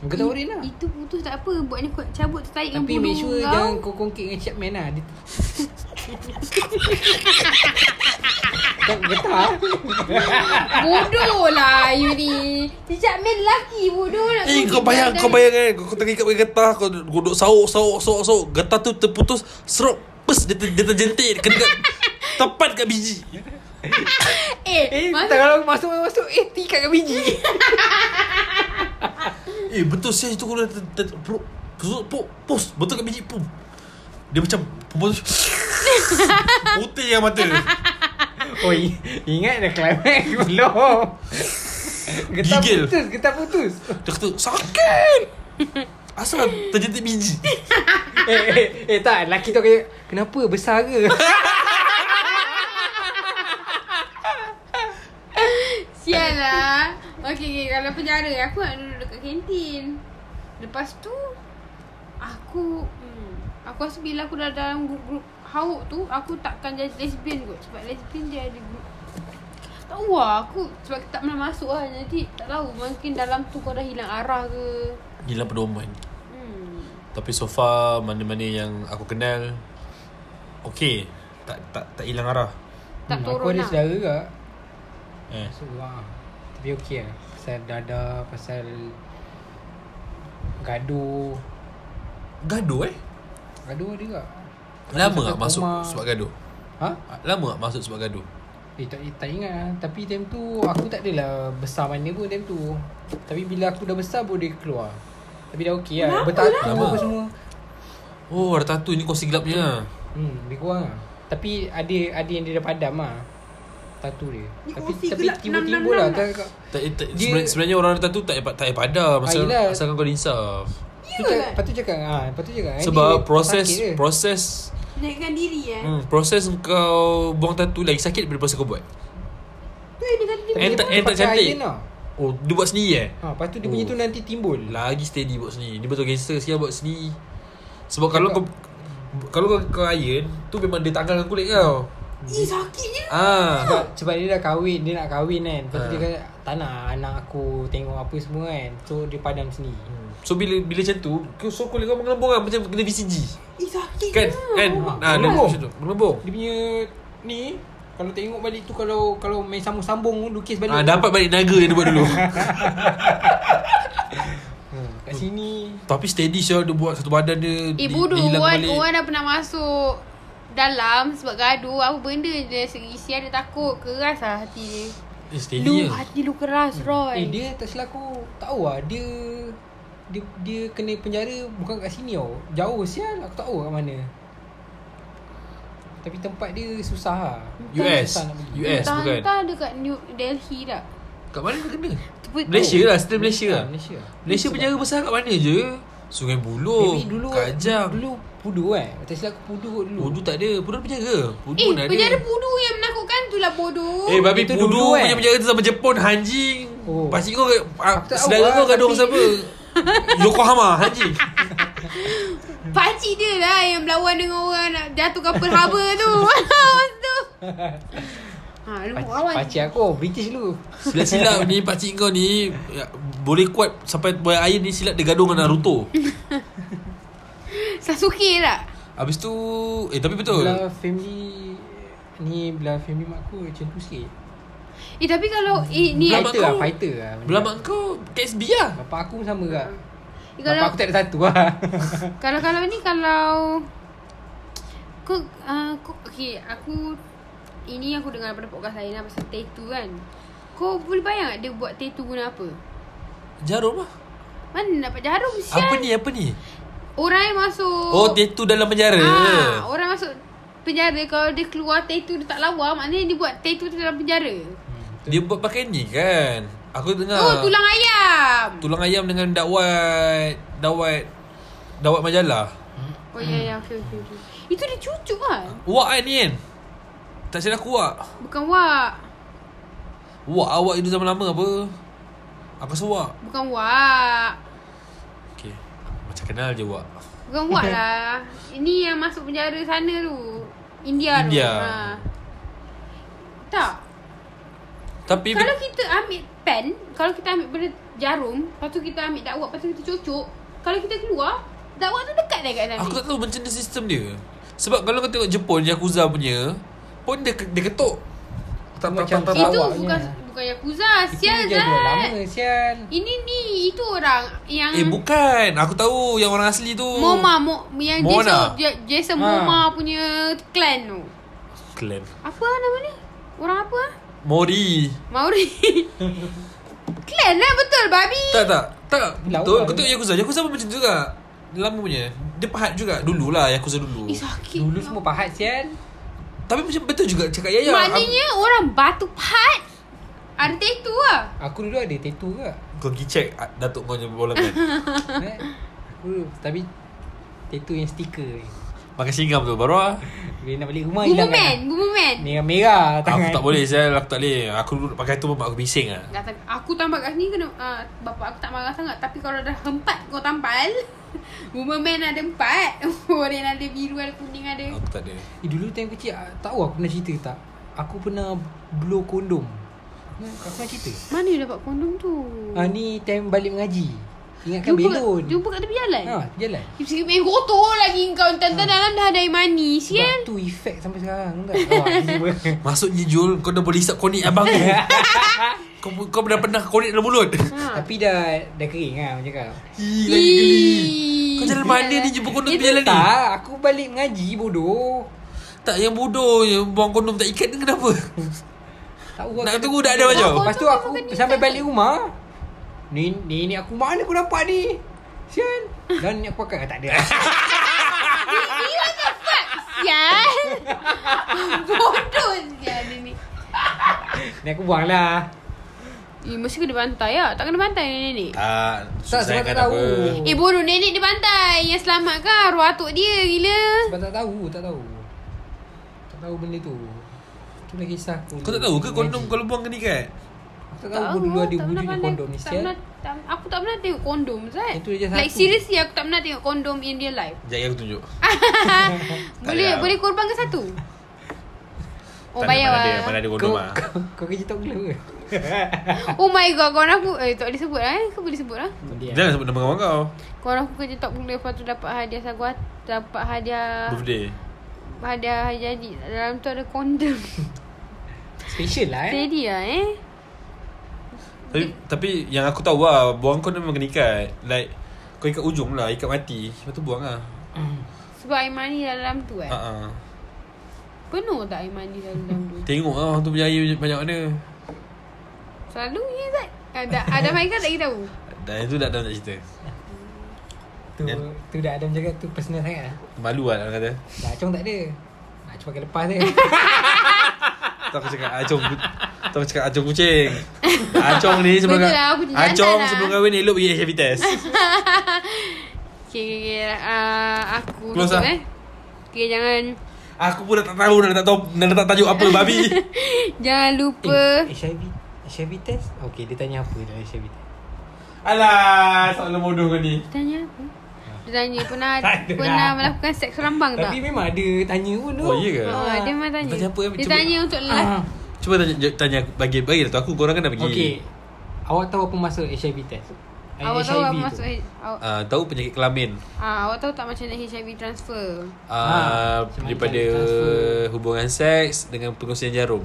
Speaker 2: Kau tahu dia lah.
Speaker 3: Itu putus tak apa. Buatnya kau cabut tertarik dengan
Speaker 2: Tapi make sure
Speaker 3: kau.
Speaker 2: jangan kau kongkit dengan Chapman lah. Dia Kau getah
Speaker 3: Bodoh lah you ni Sejak main lelaki bodoh nak
Speaker 1: Eh kau bayang kau bayang kan kau terikat pakai getah kau duduk sauk sauk sauk sauk. Getah tu terputus serok pes dia, ter, dia terjentik kena kat, tepat kat biji.
Speaker 3: Eh,
Speaker 2: Eh
Speaker 3: masa,
Speaker 2: tak kalau masuk masuk Eh tikat kat biji
Speaker 1: Eh betul saya kalau ter, pus, pus, pus betul kat biji pum. Dia macam perempuan tu putih yang mata.
Speaker 2: Oh i- ingat dah climax belum Getah
Speaker 1: Gigil.
Speaker 2: putus Getah putus
Speaker 1: Dia kata sakit. Asal terjentik biji.
Speaker 2: eh, eh, eh tak Lelaki tu kata Kenapa besar ke
Speaker 3: Sial lah Okay, okay Kalau penjara Aku nak duduk dekat kantin. Lepas tu Aku hmm, Aku rasa bila aku dah dalam grup-grup Hauk tu Aku takkan jadi lesbian kot. Sebab lesbian dia ada grup Tak tahu lah Aku Sebab tak pernah masuk lah. Jadi tak tahu Mungkin dalam tu kau dah hilang arah ke.
Speaker 1: Gila pedoman.
Speaker 3: Hmm.
Speaker 1: Tapi so far mana-mana yang aku kenal okey. Tak tak tak hilang arah.
Speaker 3: Tak
Speaker 2: Hmm,
Speaker 3: turun
Speaker 2: Aku ada
Speaker 3: lah.
Speaker 2: saudara juga
Speaker 1: Eh.
Speaker 2: So wah Tapi okey lah. Pasal dada Pasal Gaduh
Speaker 1: Gaduh eh?
Speaker 2: Gaduh ada juga.
Speaker 1: Lama tak masuk
Speaker 2: rumah-
Speaker 1: sebab gaduh?
Speaker 2: Ha?
Speaker 1: Lama tak masuk sebab gaduh?
Speaker 2: Eh tak, eh, tak ingat lah. Tapi time tu Aku tak adalah Besar mana pun time tu. Tapi bila aku dah besar Baru dia keluar. Tapi dah okey lah. Bertatu
Speaker 1: lah?
Speaker 2: apa semua.
Speaker 1: Oh ada tattoo ni kongsi gelapnya
Speaker 2: Hmm Lebih kurang lah. Tapi ada Ada yang dia dah padam lah Tatu dia
Speaker 3: Ni
Speaker 2: Tapi tapi
Speaker 3: 666
Speaker 2: lah
Speaker 3: lah.
Speaker 2: tak, tak,
Speaker 1: tak, tak,
Speaker 2: Dia-
Speaker 1: sebenarnya, sebenarnya orang ada tattoo tak payah tak payah padam asal,
Speaker 2: yelah.
Speaker 1: asalkan kau insaf.
Speaker 2: Tu cakap, lepas tu cakap ah, Lepas tu cakap
Speaker 1: Sebab
Speaker 2: dia
Speaker 1: proses
Speaker 2: dia.
Speaker 1: proses
Speaker 3: Naikkan diri eh
Speaker 1: hmm, proses kau buang tattoo lagi sakit daripada proses kau buat.
Speaker 3: Tu dia kata dia
Speaker 1: And
Speaker 2: dia
Speaker 1: tak- and tak cantik. Oh dia buat sendiri eh?
Speaker 2: Ha, lepas tu dia punya
Speaker 1: Oh.
Speaker 2: tu nanti timbul
Speaker 1: Lagi steady buat sendiri. Ni betul gangster sikit buat sendiri. Sebab kalau kau kalau kau, kau iron tu memang dia tanggalkan kulit kau.
Speaker 3: Eh sakitnya
Speaker 1: Ah.
Speaker 2: sebab, sebab dia dah kahwin Dia nak kahwin kan Lepas tu
Speaker 1: Ha.
Speaker 2: dia kata Tak nak anak aku Tengok apa semua kan So dia padam sendiri
Speaker 1: Hmm. So bila bila macam tu, so kulit kau mengelembung kan macam kena VCG.
Speaker 3: Eh sakit
Speaker 1: Kan? Kan? Ah, dia
Speaker 2: Mengelembung.
Speaker 1: macam tu. Mengelembung.
Speaker 2: Dia punya Ni Kalau tengok balik tu Kalau kalau main sambung-sambung Lukis balik
Speaker 1: Ah, dapat balik naga yang dia buat dulu.
Speaker 2: hmm. Kat sini
Speaker 1: Tapi steady sih dia buat satu badan dia.
Speaker 3: Eh bodoh orang dah pernah masuk Dalam sebab gaduh Apa benda je Isi ada takut Keras lah hati dia
Speaker 1: Eh, steady
Speaker 3: Lu
Speaker 1: je.
Speaker 3: hati lu keras Roy
Speaker 2: Eh dia tak silap aku Tahu lah Dia dia, dia kena penjara Bukan kat sini tau Jauh sial Aku tak tahu kat mana Tapi tempat dia susah lah
Speaker 1: US.
Speaker 2: Susah.
Speaker 1: US bukan.
Speaker 3: Entah dekat New Delhi tak
Speaker 1: Kat mana dia kena? Malaysia lah, still Malaysia
Speaker 2: Ah,
Speaker 1: lah.
Speaker 2: Malaysia
Speaker 1: Malaysia penjara besar kat mana je? Sungai Buloh, Kajang.
Speaker 2: Dulu Pudu kan Tak silap aku Pudu kot dulu
Speaker 1: Pudu tak ada. Pudu ada penjara. Pudu
Speaker 3: Eh
Speaker 1: ada.
Speaker 3: penjara pudu yang menakutkan tu lah bodoh
Speaker 1: Eh babi
Speaker 2: Itu
Speaker 1: Pudu
Speaker 2: dulu, eh.
Speaker 1: punya penjara tu sama Jepun Hanjing.
Speaker 2: Oh.
Speaker 1: Pakcik kau ah, saudara
Speaker 2: lah,
Speaker 1: kau gaduh siapa? Yokohama Hanjing.
Speaker 3: Pakcik dia lah yang berlawan dengan orang nak jatuh kapal harbor tu Masa tu Ha, lu
Speaker 2: Pakcik, aku British dulu
Speaker 1: Silap-silap ni pakcik kau ni ya, boleh kuat sampai buat air ni silap dia gaduh dengan Naruto.
Speaker 3: Sasuke tak?
Speaker 1: Habis tu eh tapi betul.
Speaker 2: Belah family Ni belah family mak aku Macam tu sikit
Speaker 3: Eh tapi kalau eh, ni
Speaker 1: Belah mak
Speaker 2: Fighter lah
Speaker 1: kau-
Speaker 2: Fighter lah
Speaker 1: Belah mak kau KSB lah.
Speaker 2: Bapak aku pun sama kat
Speaker 3: eh,
Speaker 2: Bapak
Speaker 3: kalau
Speaker 2: aku tak ada satu lah
Speaker 3: kalau kalau ni kalau kau uh, kau okey aku ini aku dengar pada podcast lain lah pasal tattoo kan. Kau boleh bayang tak dia buat tattoo guna apa?
Speaker 1: Jarum lah.
Speaker 3: Mana dapat jarum sial?
Speaker 1: Apa ni apa ni?
Speaker 3: Orang yang masuk.
Speaker 1: Oh tattoo dalam penjara.
Speaker 3: Ah, orang masuk penjara Kalau dia keluar tattoo dia tak lawa Maknanya dia buat tattoo tu dalam penjara.
Speaker 1: Dia buat pakai ni kan? Aku dengar.
Speaker 3: Oh tulang ayam.
Speaker 1: Tulang ayam dengan dakwat Dakwat Dakwat majalah.
Speaker 3: Oh ya ya okay, okay, okay. Itu dia cucuk lah
Speaker 1: Wak kan ni kan? Tak silap aku wak.
Speaker 3: Bukan wak.
Speaker 1: Wak awak itu zaman lama apa? Aku rasa wak
Speaker 3: Bukan wak
Speaker 1: kenal je wak
Speaker 3: Bukan wak lah. Ini yang masuk penjara sana tu. India,
Speaker 1: India.
Speaker 3: tu ha. Tak.
Speaker 1: Tapi
Speaker 3: Kalau kita ambil pen Kalau kita ambil benda jarum Lepas tu kita ambil dakwat Lepas tu kita cucuk Kalau kita keluar Dakwat tu dekat dah kat sana.
Speaker 1: Aku tak tahu macam mana sistem dia. Sebab kalau kau tengok Jepun Yakuza punya Pun dia, dia ketuk tak, tak,
Speaker 2: Macam
Speaker 1: tak, tak,
Speaker 3: Itu
Speaker 2: Lawaknya.
Speaker 3: bukan bukan Yakuza
Speaker 2: Itu
Speaker 3: Sial
Speaker 2: jadual
Speaker 3: Zat.
Speaker 2: lama sial.
Speaker 3: Ini ni Itu orang Yang
Speaker 1: Eh bukan. Aku tahu yang orang asli tu.
Speaker 3: Moma mo, Yang
Speaker 1: Mona.
Speaker 3: Jason, Ja- Jason
Speaker 2: Ha.
Speaker 3: Moma punya Clan tu.
Speaker 1: Clan.
Speaker 3: Apa nama dia Orang apa?
Speaker 1: Mori
Speaker 3: Maori. Clan lah betul babi.
Speaker 1: Tak tak. Tak.
Speaker 2: Lawa
Speaker 1: Betul
Speaker 2: dia.
Speaker 1: Kau tengok Yakuza. Yakuza pun macam tu juga. Lama punya. Dia pahat juga. Dululah Yakuza dulu.
Speaker 3: Eh sakit
Speaker 2: Dulu semua pahat sial.
Speaker 1: Tapi macam betul juga Cakap Yaya
Speaker 3: Maknanya orang batu pahat Ada tattoo lah
Speaker 2: Aku dulu ada tattoo ke?
Speaker 1: Kau pergi check ah, Datuk kau punya bola kan
Speaker 2: eh? Aku tapi tattoo yang stiker ni.
Speaker 1: Makan singgam tu Baru lah
Speaker 2: Bila nak balik rumah hilang
Speaker 3: man
Speaker 2: kan.
Speaker 3: Boomer man
Speaker 2: Merah merah
Speaker 1: Aku
Speaker 2: tangan.
Speaker 1: tak boleh saya Aku tak boleh Aku dulu pakai tu Mak aku bising lah
Speaker 3: Kata, Aku tampal kat sini kena uh, Bapak aku tak marah sangat Tapi kalau dah empat kau tampal Boomer man ada empat Orang ada biru ada kuning ada
Speaker 1: Aku tak ada
Speaker 2: Eh, dulu time kecil ah, tahu aku pernah cerita tak? Aku pernah blow kondom. Aku pernah cerita.
Speaker 3: Mana dapat kondom tu
Speaker 2: Ah ni time balik mengaji. Ingatkan
Speaker 3: Jumpa,
Speaker 2: belon.
Speaker 3: jumpa kat tepi jalan
Speaker 2: Ha, jalan.
Speaker 3: Sikit main kotor lagi kau Tentang dalam dah ada air mani
Speaker 2: Sebab
Speaker 3: Sial
Speaker 2: tu efek sampai sekarang enggak? Awak tiba.
Speaker 1: Maksudnya Jul Kau dah boleh hisap konik abang tu Kau kau dah pernah konik dalam mulut
Speaker 3: ha.
Speaker 2: Tapi dah dah kering ah macam kau.
Speaker 1: Ih, lagi geli
Speaker 3: Ih.
Speaker 1: Kau jalan mana ni jumpa kondom tepi jalan ni
Speaker 2: Tak, aku balik mengaji bodoh.
Speaker 1: Tak yang bodoh Yang buang kondom tak ikat ni kenapa
Speaker 2: Tahu
Speaker 1: Nak tunggu dah ada macam
Speaker 2: Lepas tu aku sampai balik rumah. Ni ni ni aku mana aku dapat ni? Sial. Dan ni aku pakai Ah, tak ada.
Speaker 3: You what the fuck Sial Bodoh dia ni
Speaker 2: ni aku buang lah.
Speaker 3: Eh mesti kena bantai lah. Tak kena bantai nenek
Speaker 1: Tak
Speaker 2: Tak, sebab tak tahu.
Speaker 3: Eh bodoh. Nenek dia bantai. Yang selamat kan Arwah atuk dia. Gila.
Speaker 2: Sebab tak tahu, tak tahu. Tak tahu benda tu. Itulah kisah aku.
Speaker 1: Kau tak tahu ke kondom kalau buang kena ikat
Speaker 2: Aku tak tahu dulu ada
Speaker 3: tak
Speaker 2: wujudnya
Speaker 3: pernah
Speaker 2: kondom ni
Speaker 3: tak
Speaker 2: sial.
Speaker 3: pernah, tak, Aku tak pernah tengok kondom Zat
Speaker 2: Itu je
Speaker 3: Like
Speaker 2: satu.
Speaker 3: seriously aku tak pernah tengok kondom in real life.
Speaker 1: Sekejap aku tunjuk.
Speaker 3: Boleh boleh korban ke satu? Oh
Speaker 1: Tak ada,
Speaker 3: bayar
Speaker 1: mana ada,
Speaker 3: lah.
Speaker 1: Mana ada kondom
Speaker 2: Kau,
Speaker 1: lah
Speaker 2: kau, kau kerja tak gula ke?
Speaker 3: Oh my god Kawan aku Eh tak boleh sebut lah eh. Kau boleh sebut lah
Speaker 2: Dia.
Speaker 1: Jangan sebut nama kawan kau.
Speaker 3: Kawan aku kerja top gula Lepas tu dapat hadiah saguat Dapat hadiah
Speaker 1: Birthday.
Speaker 3: Hadiah jadi Dalam tu ada kondom
Speaker 2: Special lah eh.
Speaker 3: Steady lah eh.
Speaker 1: Tapi tapi yang aku tahu lah Buang kondom memang kena ikat. Like Kau ikat ujung lah Ikat mati. Lepas tu buang lah.
Speaker 3: Sebab air mani dalam tu eh.
Speaker 1: Uh-uh.
Speaker 3: Penuh tak air mani dalam tu?
Speaker 1: Tengok lah Orang tu punya air banyak mana
Speaker 3: Selalu je Zat Ada ada Haikal tak kita tahu
Speaker 1: Dan itu dah dah nak cerita
Speaker 2: Tu,
Speaker 1: Ya.
Speaker 2: tu dah Adam cakap tu personal sangat lah.
Speaker 1: Malu lah orang kata
Speaker 2: Dah Acong tak ada. Acong pakai lepas je.
Speaker 1: Tu aku cakap Acong Tu aku cakap Acong kucing Acong ni sebelum
Speaker 3: Betul lah, aku
Speaker 1: Acong
Speaker 3: lah.
Speaker 1: sebelum kahwin elok pergi HIV test
Speaker 3: Okay, okay, okay. Uh, aku
Speaker 1: Close
Speaker 3: tutup
Speaker 1: lah.
Speaker 3: eh. Okay, jangan
Speaker 1: Aku pun dah tak tahu Dah tak tahu Dah tak tajuk apa babi
Speaker 3: jangan lupa.
Speaker 2: Eh, HIV HIV test? Okay, dia tanya apa dalam HIV test?
Speaker 1: Alah Soalan bodoh kau ni
Speaker 3: Tanya apa? Dia tanya pernah
Speaker 2: ada
Speaker 3: pernah
Speaker 2: lah.
Speaker 3: melakukan seks rambang tak?
Speaker 2: Tapi memang ada tanya pun tu.
Speaker 1: Oh, iya ke?
Speaker 3: Oh, dia memang tanya.
Speaker 1: Tanya apa?
Speaker 3: Dia
Speaker 1: Cuba-
Speaker 3: tanya untuk lelaki.
Speaker 2: Ah.
Speaker 1: Cuba tanya, tanya bagi bagi dah tu aku korang kan dah pergi.
Speaker 2: Okay. Awak tahu apa maksud HIV test? Eh,
Speaker 3: Awak tahu apa
Speaker 2: tu.
Speaker 3: maksud H- awak,
Speaker 1: Ah, tahu penyakit kelamin.
Speaker 3: ah, awak tahu tak macam mana HIV transfer?
Speaker 2: Macam mana
Speaker 1: daripada
Speaker 2: transfer.
Speaker 1: hubungan seks dengan pengosian jarum.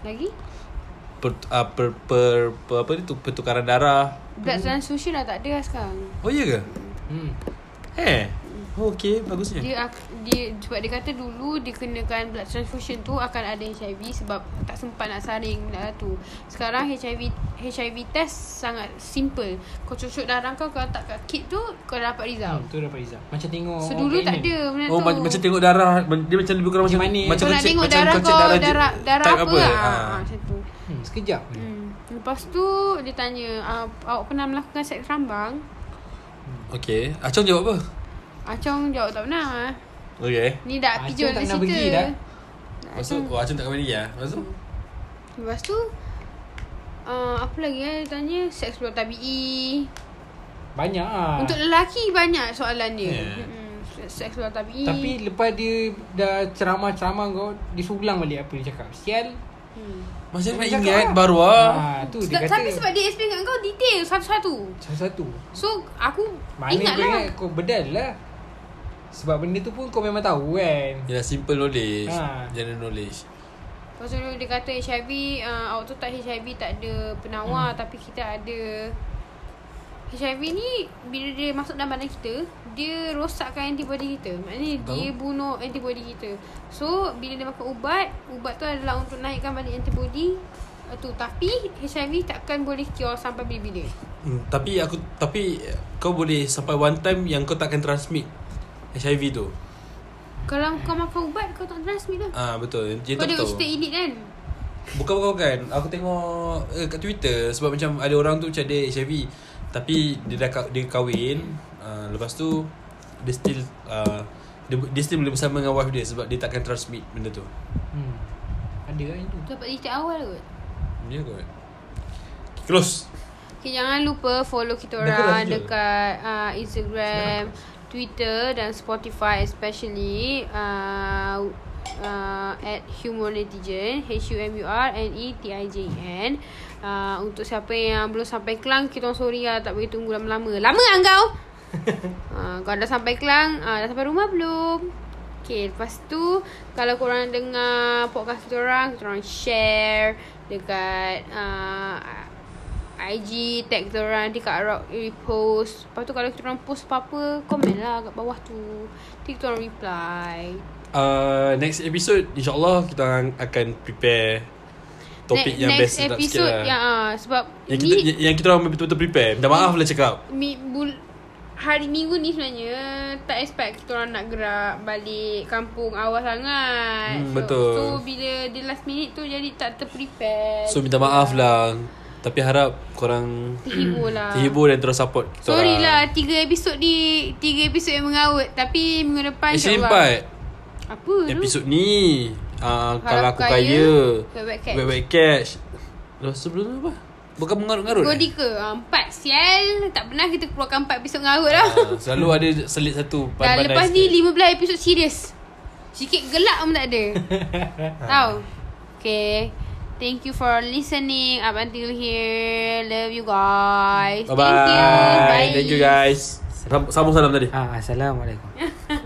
Speaker 3: Lagi?
Speaker 1: Per, ah, per, per, per, apa ni tu pertukaran darah.
Speaker 3: Blood transfusion dah tak ada lah sekarang.
Speaker 1: Oh iya ke?
Speaker 2: Hmm.
Speaker 1: Eh. Oh okay Bagusnya
Speaker 3: Dia, dia sebab dia kata dulu dia kenakan blood transfusion tu akan ada HIV sebab tak sempat nak saring dah tu. Sekarang HIV HIV test sangat simple. Kau cucuk darah kau kau letak kat kit tu kau dapat result.
Speaker 2: Hmm, tu dapat Rizal. Macam tengok
Speaker 3: So dulu tak ada benda
Speaker 1: Oh
Speaker 3: tu.
Speaker 1: ma- macam tengok darah Dia macam lebih kurang macam
Speaker 2: Macam mana?
Speaker 1: Macam
Speaker 3: kau nak tengok
Speaker 1: macam
Speaker 3: darah
Speaker 1: kau
Speaker 3: darah
Speaker 1: je-
Speaker 3: darah, darah
Speaker 1: type
Speaker 3: apa, lah.
Speaker 1: Ah.
Speaker 3: Ha, macam tu.
Speaker 2: Hmm, sekejap.
Speaker 3: Hmm. Lepas tu dia tanya uh, awak pernah melakukan seks rambang?
Speaker 1: Okay Acong jawab apa
Speaker 3: Acong jawab tak pernah.
Speaker 1: Okay
Speaker 3: Ni dah
Speaker 2: Acong
Speaker 3: pijol
Speaker 2: tak pernah pergi dah.
Speaker 1: Lepas tu Oh Acong tak kembali ya Lepas tu
Speaker 3: Lepas tu uh, Apa lagi eh Dia tanya Seks luar tabi'i
Speaker 2: Banyak ah.
Speaker 3: Untuk lelaki banyak soalan dia
Speaker 1: Yeah.
Speaker 3: hmm, Seks luar tabi'i
Speaker 2: Tapi lepas dia dah ceramah-ceramah kau, dia suruh ulang balik apa dia cakap. Sial.
Speaker 3: hmm.
Speaker 1: Macam nak ingat
Speaker 2: lah.
Speaker 1: baru ah.
Speaker 2: Ah, tu dia kata.
Speaker 3: tapi sebab dia explain kat kau detail satu-satu
Speaker 2: Satu-satu.
Speaker 3: So aku
Speaker 2: Mana
Speaker 3: ingat
Speaker 2: kau
Speaker 3: lah
Speaker 2: ingat kau bedal lah. Sebab benda tu pun kau memang tahu kan.
Speaker 1: Yalah simple knowledge
Speaker 2: Ha.
Speaker 1: General knowledge
Speaker 3: Lepas tu dia kata HIV uh, Awak tu tak HIV tak ada penawar hmm. Tapi kita ada HIV ni Bila dia masuk dalam badan kita Dia rosakkan antibody kita Maknanya
Speaker 1: Tahu.
Speaker 3: dia bunuh antibody kita So bila dia makan ubat Ubat tu adalah untuk naikkan balik antibody uh, tu Tapi HIV takkan boleh cure sampai bila-bila
Speaker 1: hmm, Tapi aku Tapi Kau boleh sampai one time Yang kau takkan transmit HIV tu
Speaker 3: Kalau kau makan ubat Kau tak transmit lah
Speaker 1: Ah betul Dia
Speaker 3: Kau
Speaker 1: tak
Speaker 3: ada
Speaker 1: tahu
Speaker 3: cerita elite kan
Speaker 1: Bukan bukan bukan Aku tengok eh, kat Twitter sebab macam ada orang tu macam ada HIV tapi dia dah ka- dia kahwin uh, lepas tu dia still uh, dia, dia still boleh bersama dengan wife dia sebab dia takkan transmit benda tu.
Speaker 2: Hmm. Ada kan itu.
Speaker 3: Tu dapat cerita awal kot
Speaker 1: Ya kot. Close.
Speaker 3: Okay, jangan lupa follow kita
Speaker 1: Dah
Speaker 3: orang
Speaker 1: je.
Speaker 3: dekat uh, Instagram, Twitter dan Spotify especially uh, uh, at Humor Netizen H-U-M-U-R-N-E-T-I-J-N uh, Untuk siapa yang belum sampai Kelang Kita orang sorry lah Tak boleh tunggu lama-lama. Lama lah kau? Uh, Kau dah sampai Kelang uh, Dah sampai rumah belum? Okay lepas tu Kalau korang dengar podcast kita orang Kita orang share Dekat uh, IG Tag kita orang Nanti Kak Rock repost Lepas tu kalau kita orang post apa-apa Komen lah kat bawah tu Nanti kita orang reply
Speaker 1: Uh, next episode insyaallah kita orang akan prepare topik
Speaker 3: Ne-
Speaker 1: yang
Speaker 3: next
Speaker 1: best sikit
Speaker 3: episode
Speaker 1: lah.
Speaker 3: yang, uh, Sebab
Speaker 1: yang
Speaker 3: ni
Speaker 1: kita yang, yang kita orang betul-betul prepare. Minta maaf lah cakap.
Speaker 3: mi, bul, Hari minggu ni sebenarnya Tak expect kita orang nak gerak Balik kampung awal sangat
Speaker 1: Hmm,
Speaker 3: so,
Speaker 1: betul.
Speaker 3: So bila di last minute tu Jadi tak terprepare
Speaker 1: So minta maaf lah. Tapi harap korang
Speaker 3: Terhibur lah
Speaker 1: terhibur dan terus support kita
Speaker 3: Sorry
Speaker 1: orang.
Speaker 3: lah Tiga episod di Tiga episod yang mengaut Tapi minggu depan
Speaker 1: Actually
Speaker 3: insyaAllah
Speaker 1: empat.
Speaker 3: Apa tu?
Speaker 1: Episod ni uh, Kalau aku kaya
Speaker 3: Wet-wet catch.
Speaker 1: Wet-wet catch Lepas sebelum tu apa? Bukan mengarut-ngarut eh?
Speaker 3: Godi ke? Ah, Empat sial Tak pernah kita keluarkan empat episod mengarut lah
Speaker 1: Ah, Selalu ada selit satu
Speaker 3: Dah lepas ni
Speaker 1: sikit.
Speaker 3: 15 episod serius Sikit gelak pun tak ada Tahu Okay Thank you for listening. Up until here. Love you guys.
Speaker 1: Bye-bye
Speaker 3: Thank you. Bye.
Speaker 1: Thank you guys. Sambung salam tadi.
Speaker 2: Ah, Assalamualaikum.